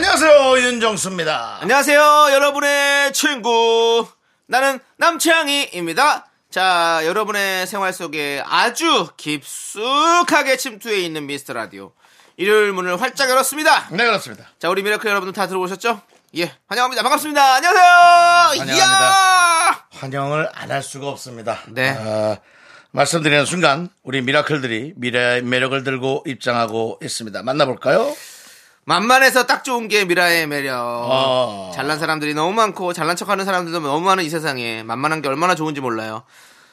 안녕하세요 윤정수입니다. 안녕하세요, 여러분의 친구. 나는 남창희입니다. 자, 여러분의 생활 속에 아주 깊숙하게 침투해 있는 미스터 라디오. 일요일 문을 활짝 열었습니다. 네 그렇습니다. 자, 우리 미라클 여러분들 다 들어오셨죠? 예, 환영합니다. 반갑습니다. 안녕하세요! 환영합니다. 이야! 환영을 안 할 수가 없습니다. 네. 아, 말씀드리는 순간 우리 미라클들이 미래의 매력을 들고 입장하고 있습니다. 만나볼까요? 만만해서 딱 좋은 게 미라의 매력. 어. 잘난 사람들이 너무 많고 잘난 척하는 사람들도 너무 많은 이 세상에 만만한 게 얼마나 좋은지 몰라요.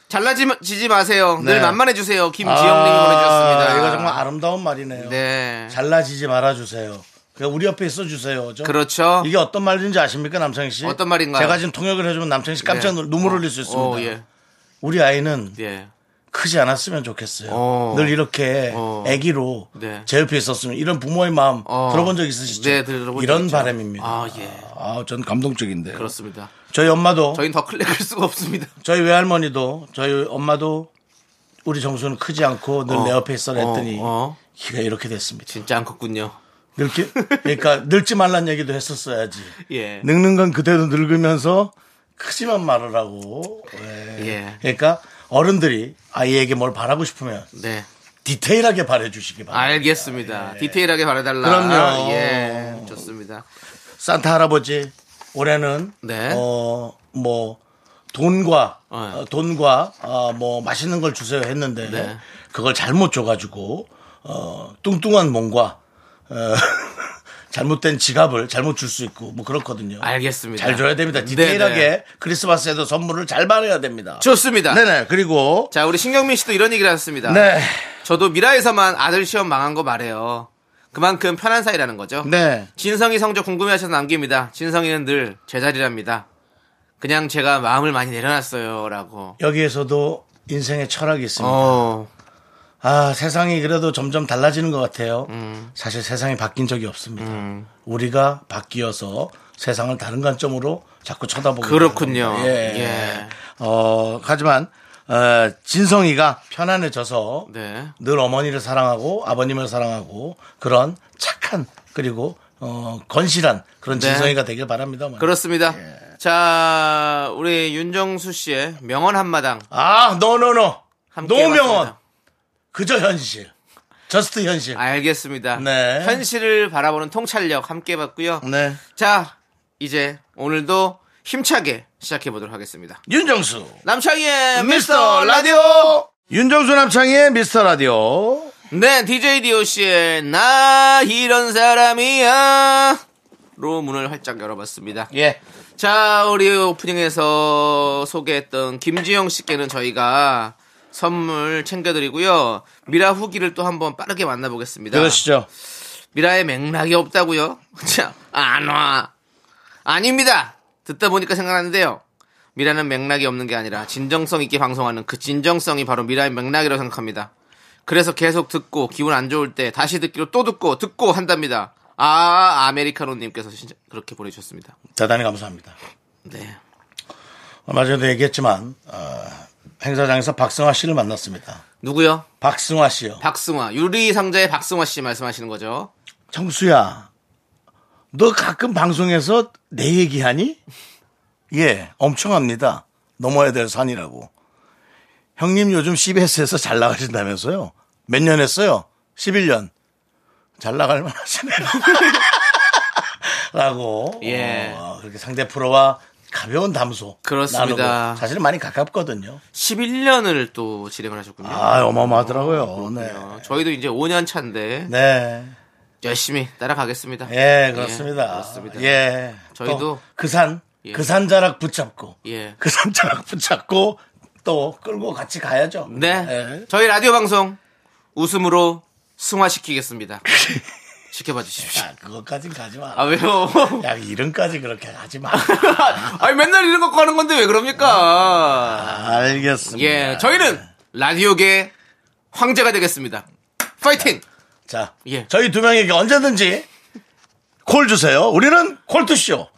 잘나지지 마세요. 늘 네. 만만해 주세요. 김지영님이 보내주셨습니다. 이거 정말 아름다운 말이네요. 네. 잘나지지 말아주세요. 그냥 우리 옆에 있어주세요. 저. 그렇죠. 이게 어떤 말인지 아십니까, 남창희 씨? 어떤 말인가요? 제가 지금 통역을 해주면 남창희 씨 깜짝 네. 놀- 눈물 흘릴 수 있습니다. 어, 예. 우리 아이는 예. 크지 않았으면 좋겠어요. 어. 늘 이렇게 어. 아기로 네. 제 옆에 있었으면 이런 부모의 마음 어. 들어본 적 있으시죠? 네, 들어본 적 이런. 바람입니다. 아, 예. 아, 전 감동적인데요. 그렇습니다. 저희 엄마도 저희는 더 클릭할 수가 없습니다. 저희 외할머니도 저희 엄마도 우리 정수는 크지 않고 늘 어. 내 옆에 있어 했더니 어, 어. 키가 이렇게 됐습니다. 진짜 안 컸군요. 늙기 그러니까 늙지 말란 얘기도 했었어야지. 예. 늙는 건 그대로 늙으면서 크지만 말으라고. 예. 예. 그러니까 어른들이 아이에게 뭘 바라고 싶으면 네. 디테일하게 바래주시기 바랍니다. 알겠습니다. 디테일하게 바래달라. 그럼요. 예. 좋습니다. 산타 할아버지 올해는 네. 어뭐 돈과 어. 어, 돈과 어, 뭐 맛있는 걸 주세요 했는데 네. 그걸 잘못 줘가지고 어 뚱뚱한 몸과 어, 잘못된 지갑을 잘못 줄 수 있고 뭐 그렇거든요. 알겠습니다. 잘 줘야 됩니다. 디테일하게 네네. 크리스마스에도 선물을 잘 받아야 됩니다. 좋습니다. 네네 그리고 자, 우리 신경민 씨도 이런 얘기를 하셨습니다. 네 저도 미라에서만 아들 시험 망한 거 말해요. 그만큼 편한 사이라는 거죠. 네. 진성이 성적 궁금해하셔서 남깁니다. 진성이는 늘 제자리랍니다. 그냥 제가 마음을 많이 내려놨어요. 라고. 여기에서도 인생의 철학이 있습니다. 어, 아, 세상이 그래도 점점 달라지는 것 같아요. 음. 사실 세상이 바뀐 적이 없습니다. 우리가 바뀌어서 세상을 다른 관점으로 자꾸 쳐다보고 그렇군요. 예. 예. 어, 하지만 어, 진성이가 편안해져서 네. 늘 어머니를 사랑하고 아버님을 사랑하고 그런 착한 그리고 어, 건실한 그런 네. 진성이가 되길 바랍니다. 그렇습니다. 예. 자, 우리 윤정수 씨의 명언 한마당. 아, no no no. No 명언. 그저 현실. just 현실. 알겠습니다. 네. 현실을 바라보는 통찰력 함께 해봤고요. 네. 자, 이제 오늘도 힘차게 시작해 보도록 하겠습니다. 윤정수. 남창희의 미스터 라디오. 윤정수 남창희의 미스터 라디오. 네, DJ DOC의 나 이런 사람이야. 로 문을 활짝 열어봤습니다. 예. 자, 우리 오프닝에서 소개했던 김지영 씨께는 저희가 선물 챙겨드리고요. 미라 후기를 또 한번 빠르게 만나보겠습니다. 그러시죠. 미라에 맥락이 없다고요? 자, 안 와. 아닙니다. 듣다 보니까 생각나는데요. 미라는 맥락이 없는 게 아니라 진정성 있게 방송하는 그 진정성이 바로 미라의 맥락이라고 생각합니다. 그래서 계속 듣고 기분 안 좋을 때 다시 듣기로 또 듣고 듣고 한답니다. 아, 아메리카노님께서 진짜 그렇게 보내주셨습니다. 대단히 감사합니다. 네. 얼마 전에도 얘기했지만, 어, 행사장에서 박승화 씨를 만났습니다. 누구요? 박승화 씨요. 박승화. 유리 상자의 박승화 씨 말씀하시는 거죠? 정수야, 너 가끔 방송에서 내 얘기하니? 예, 엄청 합니다. 넘어야 될 산이라고. 형님 요즘 CBS에서 잘 나가신다면서요? 몇 년 했어요? 11년. 잘 나갈 만하시네요. 라고. 예. 어, 그렇게 상대 프로와 가벼운 담소. 그렇습니다. 사실 많이 가깝거든요. 11년을 또 진행을 하셨군요. 아, 어마어마하더라고요. 네. 어, 저희도 이제 5년 차인데 네. 열심히 따라가겠습니다. 예, 그렇습니다. 예, 그렇습니다. 예. 저희도- 또그 산, 예. 그 산 자락 붙잡고. 예. 그 산 자락 붙잡고 또 끌고 같이 가야죠. 네. 예. 저희 라디오 방송 웃음으로 승화시키겠습니다. 지켜봐 주십시오. 야, 그것까진 가지 마. 아, 왜요? 야, 이름까지 그렇게 하지 마. 아니, 맨날 이런 거 하는 건데 왜 그럽니까? 알겠습니다. 예, 저희는 라디오계 황제가 되겠습니다. 파이팅! 자, 예. 저희 두 명에게 언제든지 콜 주세요. 우리는 콜투쇼.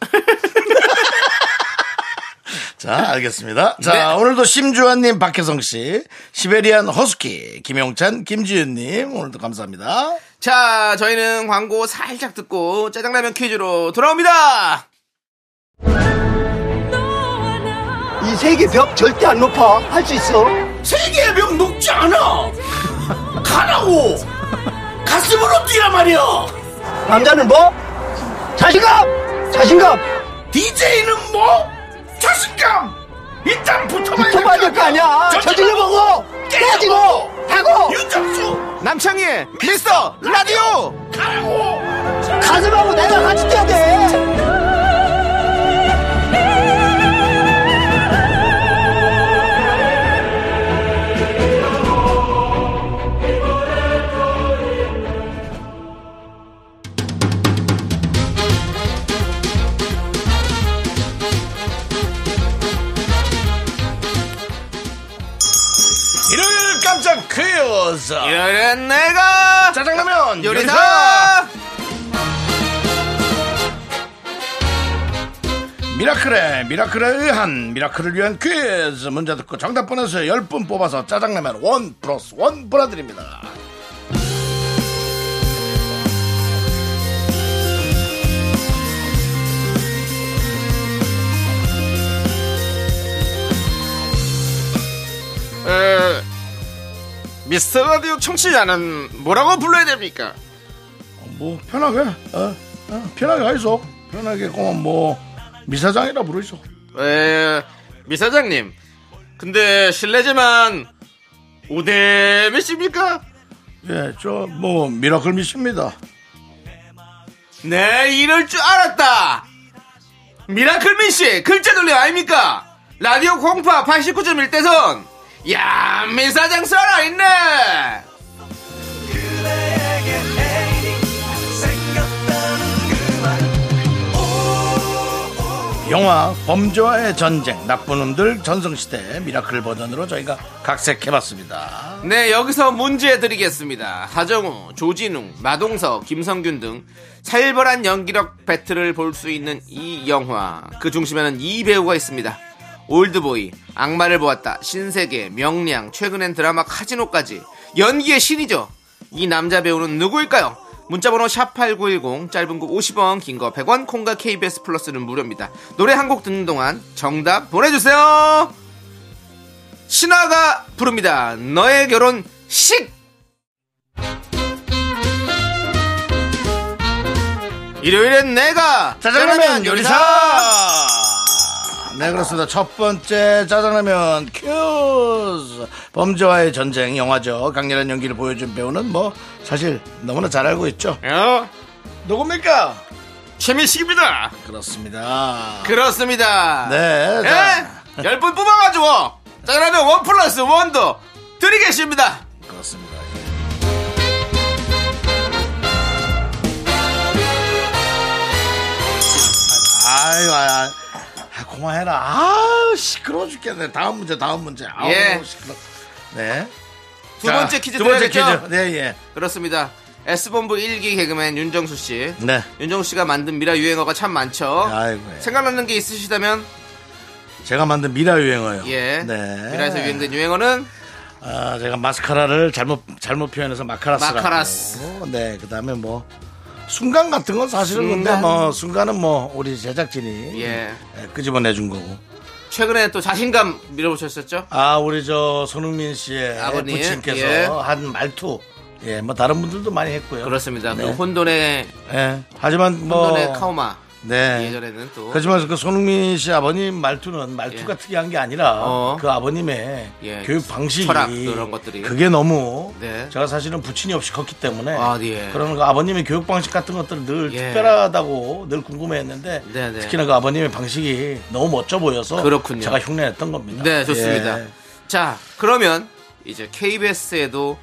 자, 알겠습니다. 자, 네. 오늘도 심주환님, 박혜성 씨, 시베리안 허스키, 김용찬, 김지윤님, 오늘도 감사합니다. 자, 저희는 광고 살짝 듣고 짜장라면 퀴즈로 돌아옵니다! 이 세계 벽 절대 안 높아. 할 수 있어. 세계의 벽 높지 않아! 가라고! 가슴으로 뛰란 말이야! 남자는 뭐? 자신감! 자신감! DJ는 뭐? 자신감! 일단 붙어봐야 붙어봐야 될 거 아니야. 저질러 보고, 깨지고, 하고, 윤정수! 남창희의 미스터 라디오! 가라고! 가슴하고 내가 같이 뛰어야 돼. 퀴즈! 이래는 내가 짜장라면 요리사! 미라클의 미라클에 의한 미라클을 위한 퀴즈 문제 듣고 정답 보내서 10분 뽑아서 짜장라면 원 플러스 원 보내드립니다 에, 미스터 라디오 청취자는 뭐라고 불러야 됩니까? 뭐 편하게 어, 어, 편하게 하이소 편하게 그만 뭐 미사장이라 부르이소 에, 미사장님. 근데 실례지만 5대 몇입니까? 예저 뭐 미라클 미십니다 네, 이럴 줄 알았다. 미라클 미씨 글자 돌림 아닙니까? 라디오 공파 89.1대손. 야, 미사장 살아있네. 영화 범죄와의 전쟁 나쁜 놈들 전성시대 미라클 버전으로 저희가 각색해봤습니다 네, 여기서 문제 드리겠습니다. 하정우, 조진웅, 마동석, 김성균 등 살벌한 연기력 배틀을 볼 수 있는 이 영화. 그 중심에는 이 배우가 있습니다. 올드보이, 악마를 보았다, 신세계, 명량, 최근엔 드라마 카지노까지 연기의 신이죠. 이 남자 배우는 누구일까요? 문자번호 샵8910 짧은 거 50원 긴 거 100원 콩과 KBS 플러스는 무료입니다. 노래 한 곡 듣는 동안 정답 보내주세요. 신화가 부릅니다. 너의 결혼 식. 일요일엔 내가 짜장라면 요리사 네 그렇습니다. 첫 번째 짜장라면 큐즈. 범죄와의 전쟁 영화죠. 강렬한 연기를 보여준 배우는 뭐 사실 너무나 잘 알고 있죠. 어, 누굽니까? 최민식입니다. 그렇습니다. 그렇습니다. 네 자, 예? 10분 뽑아가지고 짜장라면 원 플러스 원도 드리겠습니다. 그렇습니다. 아유 아, 아 그만해라 아 시끄러워 죽겠네 다음 문제 다음 문제 아우 예. 시끄러 네 두 자, 번째 퀴즈 두 번째 드려야겠죠? 퀴즈 네 예 그렇습니다. S본부 1기 개그맨 윤정수 씨. 네. 윤정수 씨가 만든 미라 유행어가 참 많죠. 아이고 예. 생각나는 게 있으시다면 제가 만든 미라 유행어요. 예. 네. 미라에서 유행된 유행어는 아, 제가 마스카라를 잘못 잘못 표현해서 마카라스라고. 마카라스. 네. 그다음에 뭐 순간 같은 건 사실은 근데. 뭐 순간은 뭐 우리 제작진이 예. 예, 끄집어내 준 거고. 최근에 또 자신감 밀어보셨었죠? 아, 우리 저 손흥민 씨의 아버님, 부친께서 예. 한 말투. 예, 뭐 다른 분들도 많이 했고요. 그렇습니다. 네. 그 혼돈의 예. 하지만 뭐 혼돈의 카오마. 네. 예전에는 또 하지만 그 손흥민 씨 아버님 말투는 말투가 예. 특이한 게 아니라 어. 그 아버님의 예. 교육 방식이 철학, 그런 것들이. 그게 너무 네. 제가 사실은 부친이 없이 컸기 때문에 아, 예. 그런 그 아버님의 교육 방식 같은 것들을 늘 예. 특별하다고 늘 궁금해했는데 네, 네. 특히나 그 아버님의 방식이 너무 멋져 보여서 그렇군요. 제가 흉내냈던 겁니다. 네, 좋습니다. 예. 자, 그러면 이제 KBS에도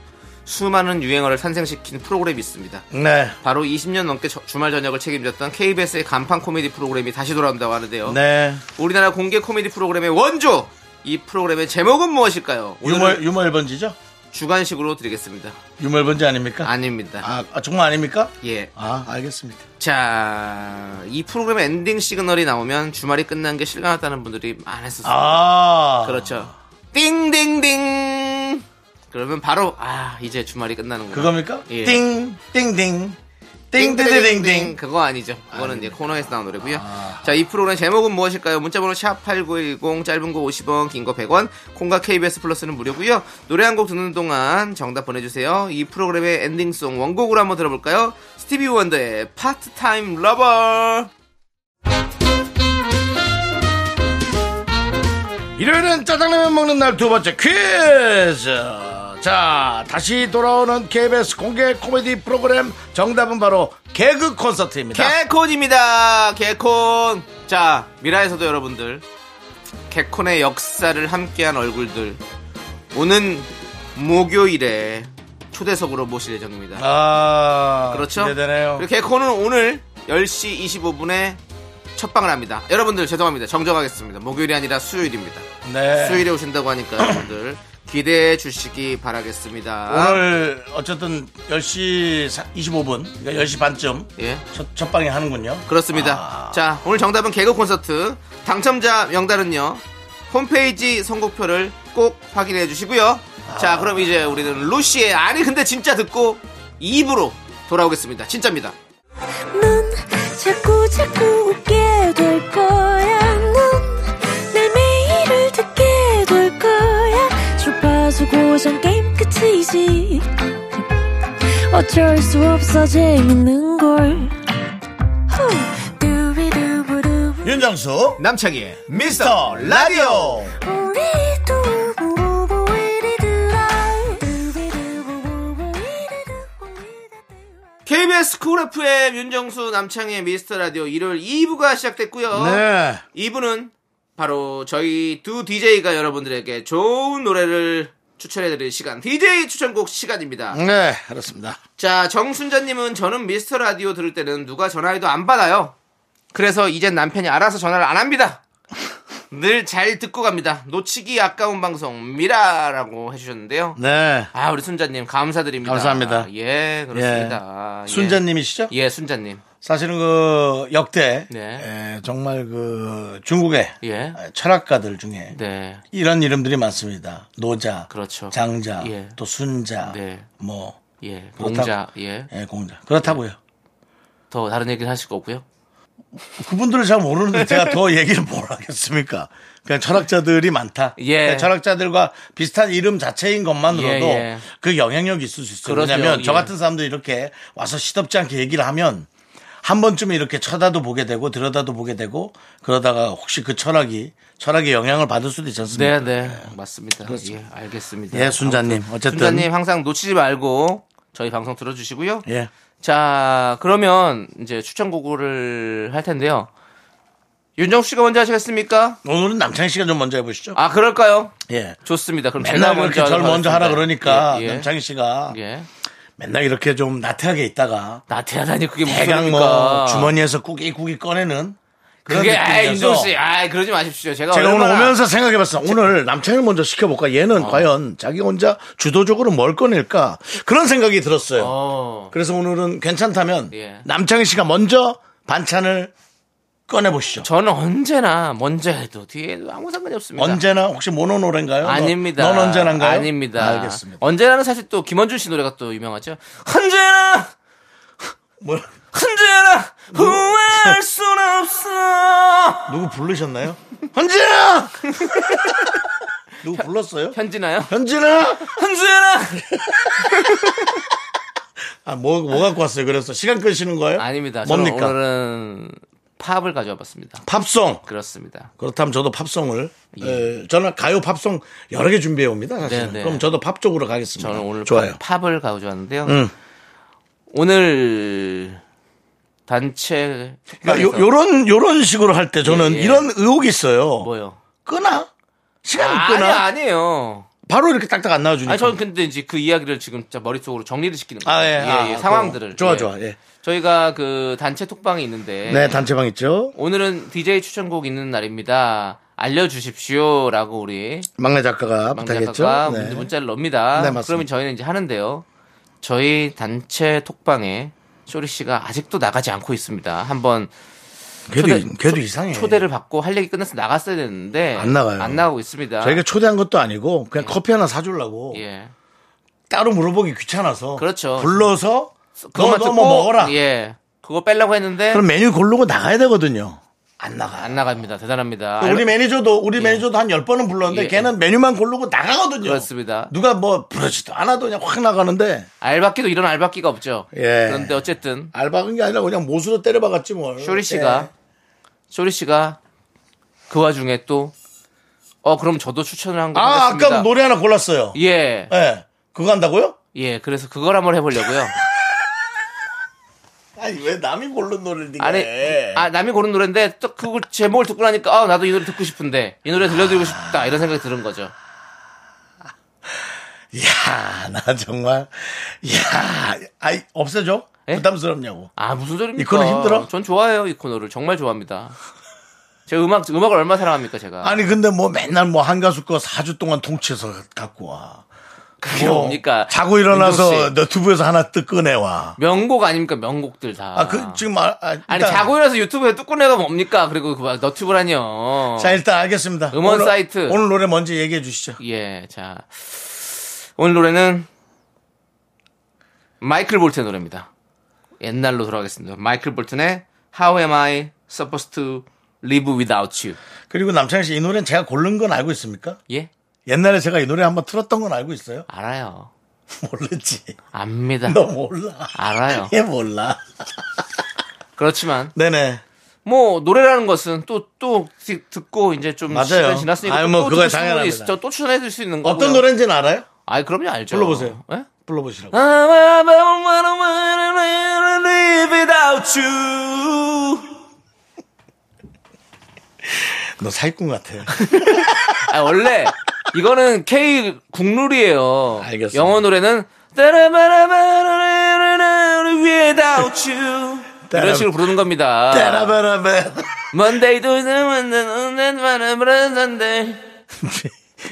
수많은 유행어를 탄생시킨 프로그램이 있습니다. 네. 바로 20년 넘게 저- 주말 저녁을 책임졌던 KBS의 간판 코미디 프로그램이 다시 돌아온다고 하는데요. 네. 우리나라 공개 코미디 프로그램의 원조! 이 프로그램의 제목은 무엇일까요? 유머, 유머 1번지죠? 주관식으로 드리겠습니다. 유머 1번지 아닙니까? 아닙니다. 아, 아, 정말 아닙니까? 예. 아, 알겠습니다. 자, 이 프로그램의 엔딩 시그널이 나오면 주말이 끝난 게 실감났다는 분들이 많았었어요. 아. 그렇죠. 띵띵띵! 그러면 바로, 아, 이제 주말이 끝나는구나. 그겁니까? 예. 띵, 띵띵. 띵띵띵띵 띵띵띵띵. 그거 아니죠. 그거는 이제 코너에서 나온 노래고요. 자, 이 프로그램 제목은 무엇일까요? 문자번호 샵 8910 짧은 거 50원, 긴 거 100원, 콩과 KBS 플러스는 무료고요. 노래 한 곡 듣는 동안 정답 보내주세요. 이 프로그램의 엔딩송 원곡으로 한번 들어볼까요? 스티비 원더의 Part-Time Lover. 일요일은 짜장라면 먹는 날 두 번째 퀴즈. 자, 다시 돌아오는 KBS 공개 코미디 프로그램 정답은 바로 개그 콘서트입니다. 개콘입니다. 개콘. 자, 미라에서도 여러분들 개콘의 역사를 함께한 얼굴들 오는 목요일에 초대석으로 모실 예정입니다. 아, 그렇죠? 기대되네요. 그리고 개콘은 오늘 10시 25분에 첫 방을 합니다. 여러분들 죄송합니다. 정정하겠습니다. 목요일이 아니라 수요일입니다. 네. 수요일에 오신다고 하니까 여러분들 기대해 주시기 바라겠습니다. 오늘 어쨌든 10시 25분, 그러니까 10시 반쯤 예. 첫, 첫 방에 하는군요. 그렇습니다. 아. 자, 오늘 정답은 개그 콘서트. 당첨자 명단은요. 홈페이지 선곡표를 꼭 확인해 주시고요. 아. 자, 그럼 이제 우리는 루시의 아니 근데 진짜 듣고 2부로 돌아오겠습니다. 진짜입니다. 넌 자꾸 자꾸 웃게 될 거야. 주파수 고정 게임 끝이지. 어쩔 수 없어 재밌는 걸. 윤정수, 남창희의 미스터 라디오. KBS 쿨 FM 윤정수 남창희의 미스터 라디오 일요일 2부가 시작됐고요. 네. 2부는 바로 저희 두 DJ가 여러분들에게 좋은 노래를 추천해드릴 시간 DJ 추천곡 시간입니다. 네, 그렇습니다. 자, 정순자님은 저는 미스터 라디오 들을 때는 누가 전화해도 안 받아요. 그래서 이젠 남편이 알아서 전화를 안 합니다. 늘 잘 듣고 갑니다. 놓치기 아까운 방송 미라라고 해주셨는데요. 네. 아, 우리 순자님 감사드립니다. 감사합니다. 예, 그렇습니다. 예. 순자님이시죠? 예, 순자님. 사실은 그 역대 네. 에, 정말 그 중국의 예. 철학가들 중에 네. 이런 이름들이 많습니다. 노자, 그렇죠. 장자, 예. 또 순자, 네. 뭐 예. 공자. 예. 예, 공자. 그렇다고요. 더 다른 얘기는 하실 거 없고요. 그분들을 잘 모르는데 제가 더 얘기를 뭘 하겠습니까? 그냥 철학자들이 많다. 예. 철학자들과 비슷한 이름 자체인 것만으로도 예, 예. 그 영향력이 있을 수 있어요. 그렇죠. 왜냐하면 저 예. 같은 사람들이 이렇게 와서 시덥지 않게 얘기를 하면 한 번쯤 이렇게 쳐다도 보게 되고 들여다도 보게 되고 그러다가 혹시 그 철학이 철학의 영향을 받을 수도 있지 않습니까? 네, 네. 맞습니다. 예, 알겠습니다. 예, 순자님. 어쨌든. 순자님 항상 놓치지 말고 저희 방송 들어 주시고요. 예. 자, 그러면 이제 추천곡을 할 텐데요. 윤정수 씨가 먼저 하시겠습니까? 오늘은 남창희 씨가 좀 먼저 해보시죠. 아, 그럴까요? 예. 좋습니다. 그럼 맨날 제가 그렇게 먼저 절 먼저 하라 그러니까 예, 예. 남창희 씨가 예. 맨날 이렇게 좀 나태하게 있다가 나태하다니 그게 무슨 대강? 뭐 주머니에서 꾸깃꾸깃 꺼내는 그게 아, 느낌이어서 윤정수 씨, 아, 그러지 마십시오. 제가, 제가 오늘 오면서 생각해봤어. 오늘 남창을 먼저 시켜볼까? 얘는 어. 과연 자기 혼자 주도적으로 뭘 꺼낼까? 그런 생각이 들었어요. 어. 그래서 오늘은 괜찮다면 예. 남창희 씨가 먼저 반찬을 꺼내보시죠. 저는 언제나 먼저 해도 뒤에도 아무 상관이 없습니다. 언제나 혹시 모노 노래인가요? 너- 아닙니다. 넌 언제나인가요? 아닙니다. 알겠습니다. 언제나는 사실 또 김원준 씨 노래가 또 유명하죠. 언제나 뭐, 언제나 후회할 순 없어. 누구 부르셨나요? 현진아! 누구 불렀어요? 현진아요? 현진아! 언제나 아, 뭐, 뭐 갖고 왔어요? 그래서 시간 끄시는 거예요? 아닙니다. 뭡니까? 오늘은 팝을 가져와 봤습니다. 팝송. 그렇습니다. 그렇다면 저도 팝송을 에, 저는 가요 팝송 여러 개 준비해 옵니다. 사실. 네, 네. 그럼 저도 팝 쪽으로 가겠습니다. 저는 오늘 좋아요. 팝, 을 가져왔는데요. 음. 오늘 단체 그러니까 요, 특강에서 요런 요런 식으로 할 때 저는 예, 예. 이런 의혹이 있어요. 뭐요? 끄나? 시간이 아니 끄나? 아니에요. 바로 이렇게 딱딱 안 나와주니까. 아니, 저는 근데 이제 그 이야기를 지금 진짜 머릿속으로 정리를 시키는 거예요. 아, 예. 아, 아, 상황들을. 좋아, 예. 좋아. 예. 저희가 그 단체 톡방이 있는데. 네, 단체방 있죠. 오늘은 DJ 추천곡 있는 날입니다. 알려주십시오 라고 우리 막내 작가가 막 부탁했죠. 작가가 네. 문자를 넣습니다. 네, 맞습니다. 그러면 저희는 이제 하는데요. 저희 단체 톡방에 쇼리 씨가 아직도 나가지 않고 있습니다. 한번 걔도, 초대- 걔도 이상해. 초대를 받고 할 얘기 끝나서 나갔어야 되는데 안 나가요. 안 나가고 있습니다. 저희가 초대한 것도 아니고 그냥 커피 하나 사주려고 예. 따로 물어보기 귀찮아서 그렇죠. 불러서 그것만 너너 뭐 먹어라. 예. 그거 빼려고 했는데 그럼 메뉴 고르고 나가야 되거든요. 안 나가. 안 나갑니다. 대단합니다. 우리 매니저도 우리 매니저도 한 열번은 불렀는데 예. 걔는 메뉴만 고르고 나가거든요. 그렇습니다. 누가 뭐 부르지도 않아도 그냥 확 나가는데 알바끼도 이런 알바끼가 없죠. 예. 그런데 어쨌든 알바한 게 아니라 그냥 모수로 때려박았지 뭘. 쇼리 씨가 예. 쇼리 씨가 그 와중에 또 어 그럼 저도 추천을 한거 아, 하겠습니다. 아까 노래 하나 골랐어요. 예. 예. 그거 한다고요? 예. 그래서 그걸 한번 해 보려고요. 아니 왜 남이 고른 노래를 네가 아니, 해. 아 남이 고른 노래인데 또 그걸 제목을 듣고 나니까 아 나도 이 노래 듣고 싶은데 이 노래 들려드리고 싶다 이런 생각이 드는 거죠. 야, 나 정말 야, 아이 없애줘. 예? 부담스럽냐고. 아 무슨 소리입니까? 이 코너 힘들어? 전 좋아해요 이 코너를 정말 좋아합니다. 제가 음악 음악을 얼마 나 사랑합니까 제가? 아니 근데 뭐 맨날 뭐 한 가수 거 4주 동안 통째서 갖고 와. 그게 뭐 뭡니까? 자고 일어나서 씨. 너튜브에서 하나 뜨 꺼내와. 명곡 아닙니까 명곡들 다. 아, 그 지금 아, 아, 아니 일단- 자고 일어나서 유튜브에 뚝 꺼내가 뭡니까? 그리고 그 너튜브라니요. 자 일단 알겠습니다. 음원 오늘, 사이트. 오늘 노래 먼저 얘기해 주시죠. 예, 자 오늘 노래는 마이클 볼튼의 노래입니다. 옛날로 돌아가겠습니다. 마이클 볼튼의 How Am I Supposed to Live Without You? 그리고 남창희 씨 이 노래는 제가 고른 건 알고 있습니까? 예, 옛날에 제가 이 노래 한번 틀었던 건 알고 있어요? 알아요. 모르지. 압니다. 너 몰라. 알아요. 얘 몰라. 그렇지만 네네. 뭐 노래라는 것은 또 또 듣고 이제 좀 맞아요. 시간 지났으니까 아유, 또, 뭐 분이 당연합니다. 있죠. 또 추천해 줄수 있는 거고요. 어떤 노래인지는 알아요? 아, 그럼요 알죠. 불러보세요. 예? 불러보시라고. 너 사기꾼 같아. 아, 원래 이거는 K 국룰이에요. 알겠습니다. 영어 노래는 without you 이런 식으로 부르는 겁니다. 따라바라바. Monday to Sunday.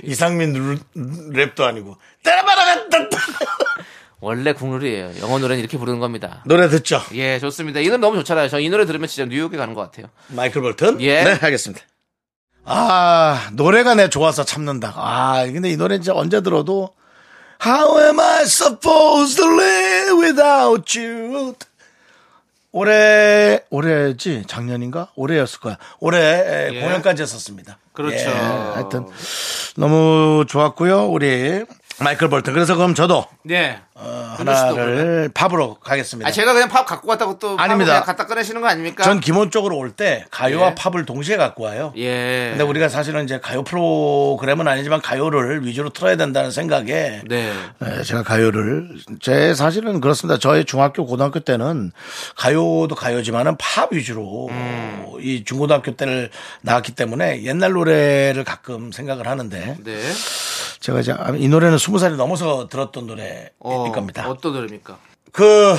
이상민 루- 랩도 아니고. 따라바라바. 원래 국룰이에요. 영어 노래는 이렇게 부르는 겁니다. 노래 듣죠. 예, 좋습니다. 이 노래 너무 좋잖아요. 저 이 노래 들으면 진짜 뉴욕에 가는 것 같아요. 마이클 볼튼? 예. 네, 하겠습니다. 아, 노래가 내 좋아서 참는다. 아, 근데 이 노래 진짜 언제 들어도 How am I supposed to live without you? 올해, 올해지? 작년인가? 올해였을 거야. 올해 예. 공연까지 했었습니다. 그렇죠. 예, 하여튼 너무 좋았고요. 우리 마이클 볼튼. 그래서 그럼 저도 네. 어, 하나를 팝으로 가겠습니다. 아, 제가 그냥 팝 갖고 갔다고 또 아닙니다. 갖다 꺼내시는 거 아닙니까? 전 기본적으로 올 때 가요와 예. 팝을 동시에 갖고 와요. 예. 근데 우리가 사실은 이제 가요 프로그램은 아니지만 가요를 위주로 틀어야 된다는 생각에 네. 예, 제가 가요를 제 사실은 그렇습니다. 저희 중학교 고등학교 때는 가요도 가요지만은 팝 위주로 음. 이 중고등학교 때를 나왔기 때문에 옛날 노래를 가끔 생각을 하는데 네. 제가 이제 이 노래는 스무 살이 넘어서 들었던 노래일 어, 겁니다. 어떤 노래입니까? 그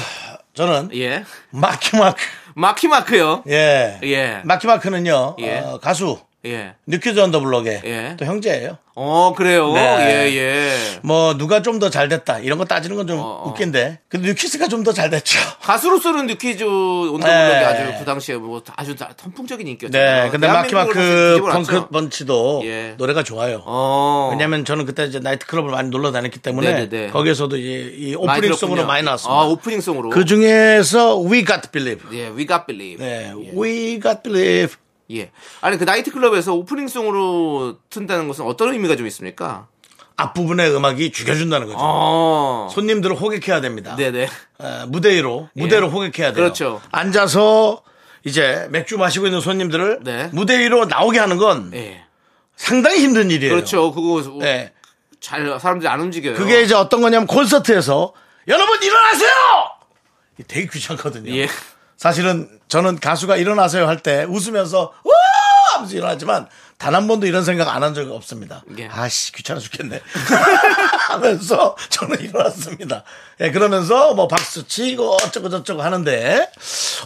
저는 예. 마키마크 마키마크요. 예. 예. 마키마크는요 예. 어, 가수 예. 뉴키즈 온더블럭의 예. 또 형제예요. 어, 그래요. 네. 예, 예. 뭐 누가 좀 더 잘 됐다 이런 거 따지는 건좀 어, 어. 웃긴데 근데 뉴키즈가 좀 더 잘 됐죠. 가수로서는 뉴키즈 온더블럭이 네. 아주 그 당시에 뭐 아주 다- 선풍적인 인기였죠. 네, 근데 마키마크 펑크 번치도 예. 노래가 좋아요. 어. 왜냐면 저는 그때 이제 나이트클럽을 많이 놀러 다녔기 때문에 네네네. 거기에서도 이, 이 많이 오프닝송으로 들었군요. 많이 나왔습니다. 아, 오프닝송으로. 그 중에서 We Got Believe. 예, We Got Believe. 네, We Got Believe. 예. 아니 그 나이트클럽에서 오프닝송으로 튼다는 것은 어떤 의미가 좀 있습니까? 앞부분의 음악이 죽여준다는 거죠. 어. 손님들을 호객해야 됩니다. 네네. 어, 무대 위로 무대로 호객해야 돼요. 그렇죠. 앉아서 이제 맥주 마시고 있는 손님들을 네. 무대 위로 나오게 하는 건 예. 상당히 힘든 일이에요. 그렇죠. 그거 네. 잘 사람들이 안 움직여요. 그게 이제 어떤 거냐면 콘서트에서 여러분 일어나세요. 이게 되게 귀찮거든요. 예. 사실은 저는 가수가 일어나세요 할 때 웃으면서 와 하면서 일어나지만 단 한 번도 이런 생각 안 한 적이 없습니다. 예. 아씨 귀찮아 죽겠네 하면서 저는 일어났습니다. 예, 그러면서 뭐 박수 치고 어쩌고 저쩌고 하는데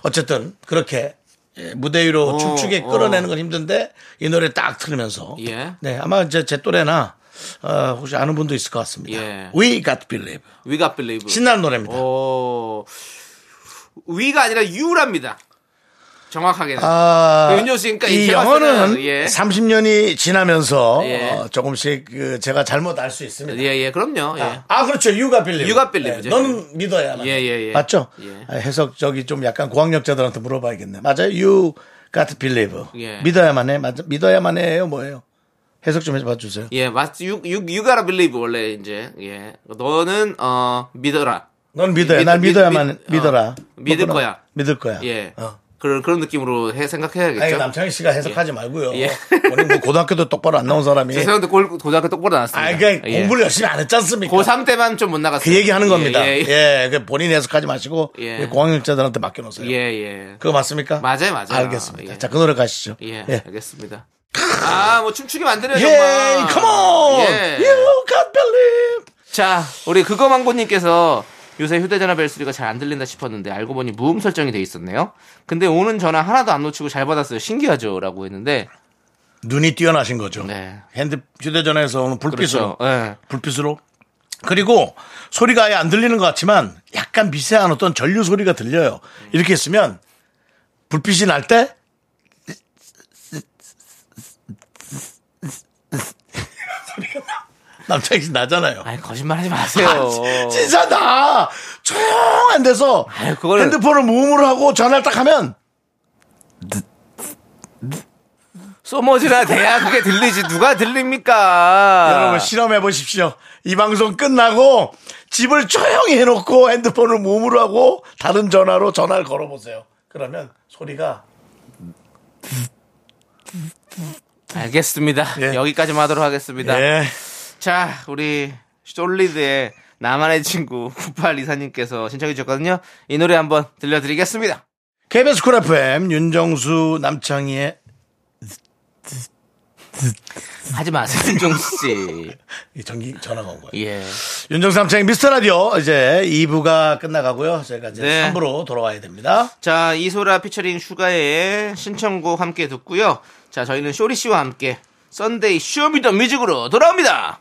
어쨌든 그렇게 예, 무대 위로 어, 춤추게 어. 끌어내는 건 힘든데 이 노래 딱 틀으면서 예. 네 아마 이제 제 또래나 어, 혹시 아는 분도 있을 것 같습니다. 예. We Got Believe We got believe. 신나는 노래입니다. 오. 위가 아니라 유랍니다. 정확하게는. 아, 그 윤정수 씨니까 이 제가 영어는 예. 30년이 지나면서 예. 어, 조금씩 그 제가 잘못 알 수 있습니다. 예, 예, 그럼요. 예. 아, 아, 그렇죠. 유가 빌리브. You got believe. 너는 믿어야. 예, 예, 예. 맞죠? 예. 아, 해석 저기 좀 약간 고학력자들한테 물어봐야겠네. 맞아요. You got believe. 예. 믿어야만 해. 맞아. 믿어야만 해요. 뭐예요? 해석 좀 해봐 주세요. 예, 맞, you, you, you gotta believe, 원래, 이제, 예. 너는, 어, 믿어라. 넌 믿어야. 믿- 난 믿- 믿어야만 믿- 믿어라. 어, 믿을 뭐 거야. 믿을 거야. 예. 어. 그런, 그런 느낌으로 해, 생각해야겠죠. 아니 남창희 씨가 해석하지 말고요. 예. 우리 뭐 고등학교도 똑바로 안 나온 사람이. 죄송한데 골, 고등학교 똑바로 나왔습니다. 아, 그러니까 예. 공부를 열심히 안 했지 않습니까? 고3 때만 좀 못 나갔어요. 그 얘기 하는 겁니다. 예, 예, 예. 그 본인 해석하지 마시고 예. 우리 공학력자들한테 맡겨놓으세요. 예, 예. 그거 맞습니까? 맞아요, 맞아요. 알겠습니다. 예. 자, 그 노래 가시죠. 예, 예. 알겠습니다. 아, 뭐 춤추게 만드네요, 예, 정말. come on! 예. You got believe! 자, 우리 그거 망고님께서 요새 휴대전화 벨소리가 잘 안 들린다 싶었는데 알고 보니 무음 설정이 돼 있었네요. 근데 오는 전화 하나도 안 놓치고 잘 받았어요. 신기하죠? 라고 했는데. 눈이 뛰어나신 거죠. 네. 핸드, 휴대전화에서 오는 불빛으로. 그렇죠. 예. 불빛으로. 그리고 소리가 아예 안 들리는 것 같지만 약간 미세한 어떤 전류 소리가 들려요. 이렇게 있으면 불빛이 날 때 소리가 남창이 씨 나잖아요. 아이, 거짓말 하지 마세요. 진짜 나 조용한 데서 아유, 그거를- 핸드폰을 무음으로 하고 전화를 딱 하면 소머지나 돼야 그게 들리지. 누가 들립니까? 여러분 실험해 보십시오. 이 방송 끝나고 집을 조용히 해놓고 핸드폰을 무음으로 하고 다른 전화로 전화를 걸어보세요. 그러면 소리가 알겠습니다. 예. 여기까지만 하도록 하겠습니다. 예. 자, 우리 솔리드의 나만의 친구 9824님께서 신청해 주셨거든요. 이 노래 한번 들려드리겠습니다. KBS 쿨 FM 윤정수 남창희의 하지 마세요, 윤종수 씨. 이 전기 전화가 온 거예요. 예. 윤정수 남창희 미스터 라디오 이제 2부가 끝나가고요. 저희가 이제 네. 3부로 돌아와야 됩니다. 자, 이소라 피처링 슈가의 신청곡 함께 듣고요. 자, 저희는 쇼리 씨와 함께 Sunday Show Me The Music으로 돌아옵니다.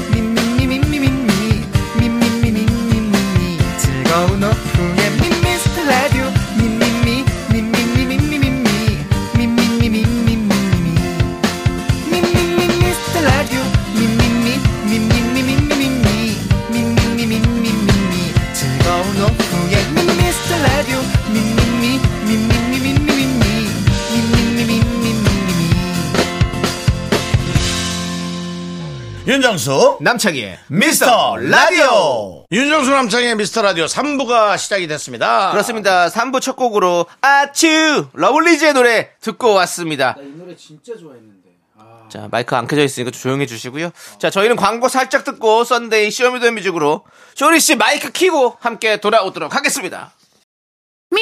윤정수 남창희의 미스터 라디오 윤정수 남창희의 미스터 라디오 3부가 시작이 됐습니다. 그렇습니다. 3부 첫 곡으로 아츄 러블리즈의 노래 듣고 왔습니다. 이 노래 진짜 좋아했는데. 자 마이크 안 켜져 있으니까 좀 조용해 주시고요. 자 저희는 광고 살짝 듣고 Sunday Show Me The Music으로 쇼리 씨 마이크 키고 함께 돌아오도록 하겠습니다. Me,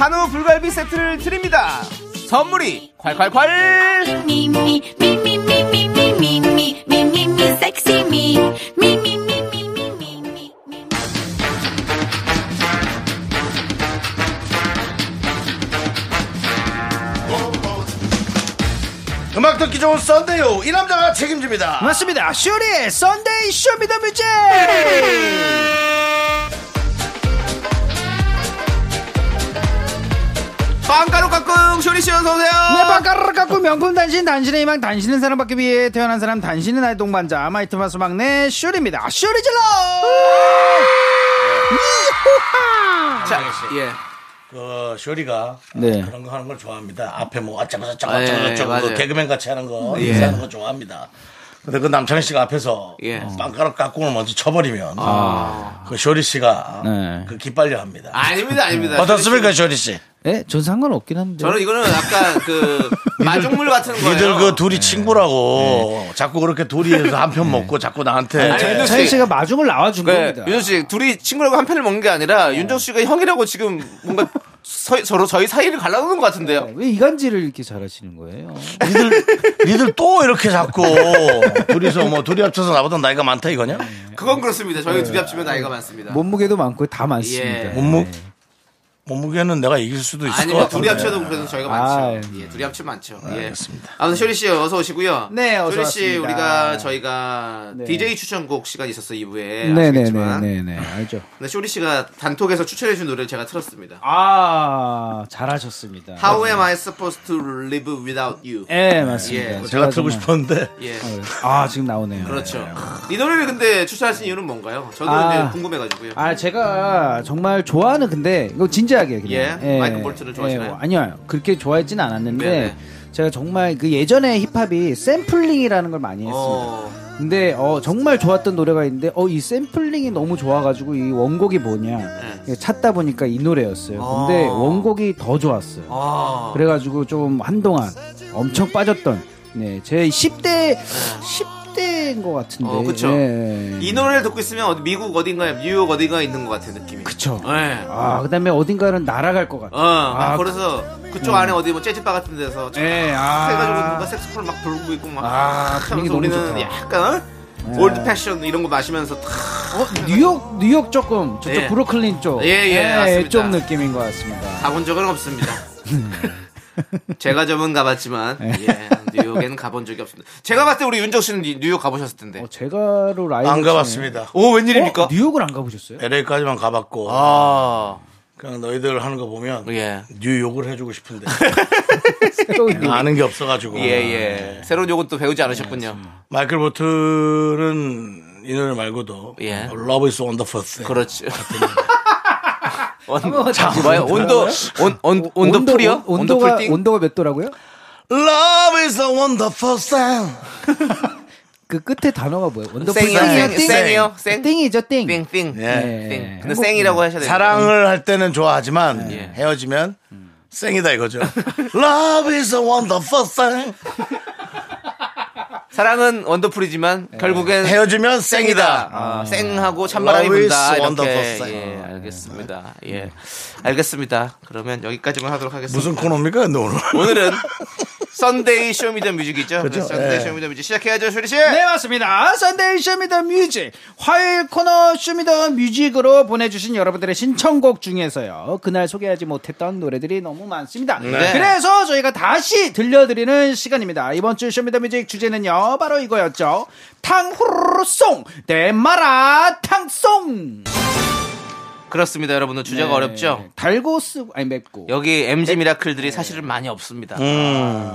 한우 불갈비 세트를 드립니다. 선물이 콸콸콸! 음악 듣기 좋은 Sunday요. 이 남자가 책임집니다. 맞습니다. 쇼리 Sunday Show Me The Music! 빵가루 깍꿍 쇼리씨 어서오세요 네, 바까르르 깎고 명품 단신, 단신의 희망, 단신은 사랑받기 위해 태어난 사람, 단신은 나의 동반자, 마이티 마우스 막내 쇼리입니다. 쇼리 질러! 자, 예. 그 쇼리가 네. 그런 거 하는 걸 좋아합니다. 앞에 뭐 어쩌고 저쩌고 아, 예, 어쩌고저쩌고 맞아요. 그 개그맨 같이 하는 거 예. 인사하는 거 좋아합니다. 근데 그 남창희 씨가 앞에서 예. 빵가루 깍꿍을 먼저 쳐버리면 그 쇼리 씨가 네. 그 기빨려 합니다. 아닙니다 아닙니다 어떻습니까 쇼리 씨? 예, 전 상관없긴 한데. 저는 이거는 약간 그 마중물 같은 거예요 니들 그 둘이 친구라고 자꾸 그렇게 둘이서 한편 먹고 자꾸 나한테 아니, 차희 씨. 씨가 마중을 나와준 네, 겁니다. 윤정 씨 둘이 친구라고 한 편을 먹는 게 아니라 윤정 씨가 형이라고 지금 뭔가 서, 서로 저희 사이를 갈라놓는 것 같은데요. 왜 이간질을 이렇게 잘하시는 거예요? 니들 니들 또 이렇게 자꾸 둘이서 뭐 둘이 합쳐서 나보다 나이가 많다 이거냐? 그건 그렇습니다. 저희 둘이 합치면 나이가 많습니다. 몸무게도 많고 다 많습니다. 예. 몸무 몸무게는 내가 이길 수도 있을 것 아니면 같은데. 둘이 합쳐도 그래도 저희가 많죠. 아, 예, 둘이 합치면 많죠. 예. 알겠습니다. 아무튼 쇼리 씨 어서 오시고요. 네, 어서 쇼리 씨 왔습니다. 우리가 저희가 네. DJ 추천곡 시간 이 있었어 2부에 네네네 네네. 아시겠지만. 알죠. 근데 쇼리 씨가 단톡에서 추천해준 노래를 제가 틀었습니다. 아, 잘하셨습니다. How am I supposed to live without you? 예, 맞습니다. 예, 제가 틀고 싶었는데 예. 아, 지금 나오네요. 그렇죠. 이 노래를 근데 추천하신 이유는 뭔가요? 저도 아. 궁금해가지고요. 아, 제가 정말 좋아하는 근데 이거 진 지하게 그냥. 예? 마이클 볼튼을 좋아하시나요? 아니요. 그렇게 좋아했진 않았는데 네네. 제가 정말 그 예전에 힙합이 샘플링이라는 걸 많이 했습니다. 어, 근데 어, 정말 좋았던 노래가 있는데 어, 이 샘플링이 너무 좋아가지고 이 원곡이 뭐냐 네. 찾다 보니까 이 노래였어요. 근데 어. 원곡이 더 좋았어요. 아. 그래가지고 좀 한동안 엄청 빠졌던 네, 제 10대 10 대인 것 같은데. 어, 그쵸. 예. 이 노래를 듣고 있으면 미국 어딘가에 뉴욕 어딘가에 있는 것 같은 느낌이. 그쵸. 네. 아, 그 다음에 어딘가는 날아갈 것 같아. 어, 막 아, 그래서 그쪽 안에 어디 뭐 재즈바 같은 데서 쫙 예, 아. 해가지고 누가 색소폰 막 불고 있고 막 아, 너무 우리는 좋다. 약간 어? old fashioned 이런 거 마시면서 탁 어, 뉴욕 뉴욕 조금 저쪽 예. 브루클린 쪽. 예, 예, 맞습니다. 쪽 느낌인 것 같습니다. 가본 적은 없습니다. 제가 좀은 가봤지만 예, 뉴욕에는 가본 적이 없습니다. 제가 봤을 때 우리 윤정 씨는 니- 뉴욕 가보셨을 텐데. 어, 제가로 라이브 안 가봤습니다. 오 웬일입니까? 어, 뉴욕을 안 가보셨어요? LA까지만 가봤고 아, 그냥 너희들 하는 거 보면 예. 뉴욕을 해주고 싶은데 새로운 뉴욕. 아는 게 없어가지고 예, 예. 새로운 욕은 또 배우지 않으셨군요. 마이클 보틀은 이 노래 말고도 예. Love is Wonderful 그렇죠. 온, 자, 뭐야? 온도, 온, 온, 온도 풀이요? 온- 온도 온도가 풀띵? 온도가 몇 도라고요? Love is a wonderful thing 그 끝에 단어가 뭐예요? 쌩이요, 땡이요, 쌩, 땡. 쌩이요, 쌩. 땡이죠, 땡. 띵, 띵. 예. 띵. 근데 쌩이라고 하셔야 돼요. 사랑을 할 때는 좋아하지만 예. 헤어지면 쌩이다 이거죠 Love is a wonderful thing 사랑은 원더풀이지만 결국엔 헤어지면 쌩이다 아, 쌩하고 찬바람이 Love is 분다. 이렇게. wonderful thing. 예, 알겠습니다. 예. 알겠습니다. 그러면 여기까지만 하도록 하겠습니다. 무슨 코너입니까 오늘 오늘은 Sunday Show Me The Music이죠. 그죠? Sunday 예. Show Me The Music 시작해야죠, 쇼리 씨. 네 맞습니다. Sunday Show Me The Music 화요일 코너 Show Me The Music으로 보내주신 여러분들의 신청곡 중에서요 그날 소개하지 못했던 노래들이 너무 많습니다. 네. 그래서 저희가 다시 들려드리는 시간입니다. 이번 주 Show Me The Music 주제는요 바로 이거였죠. 탕후루송 대마라 탕송. 그렇습니다, 여러분들 주제가 네. 어렵죠. 달고 쓰고 아니 맵고 여기 MG 미라클들이 사실은 많이 없습니다.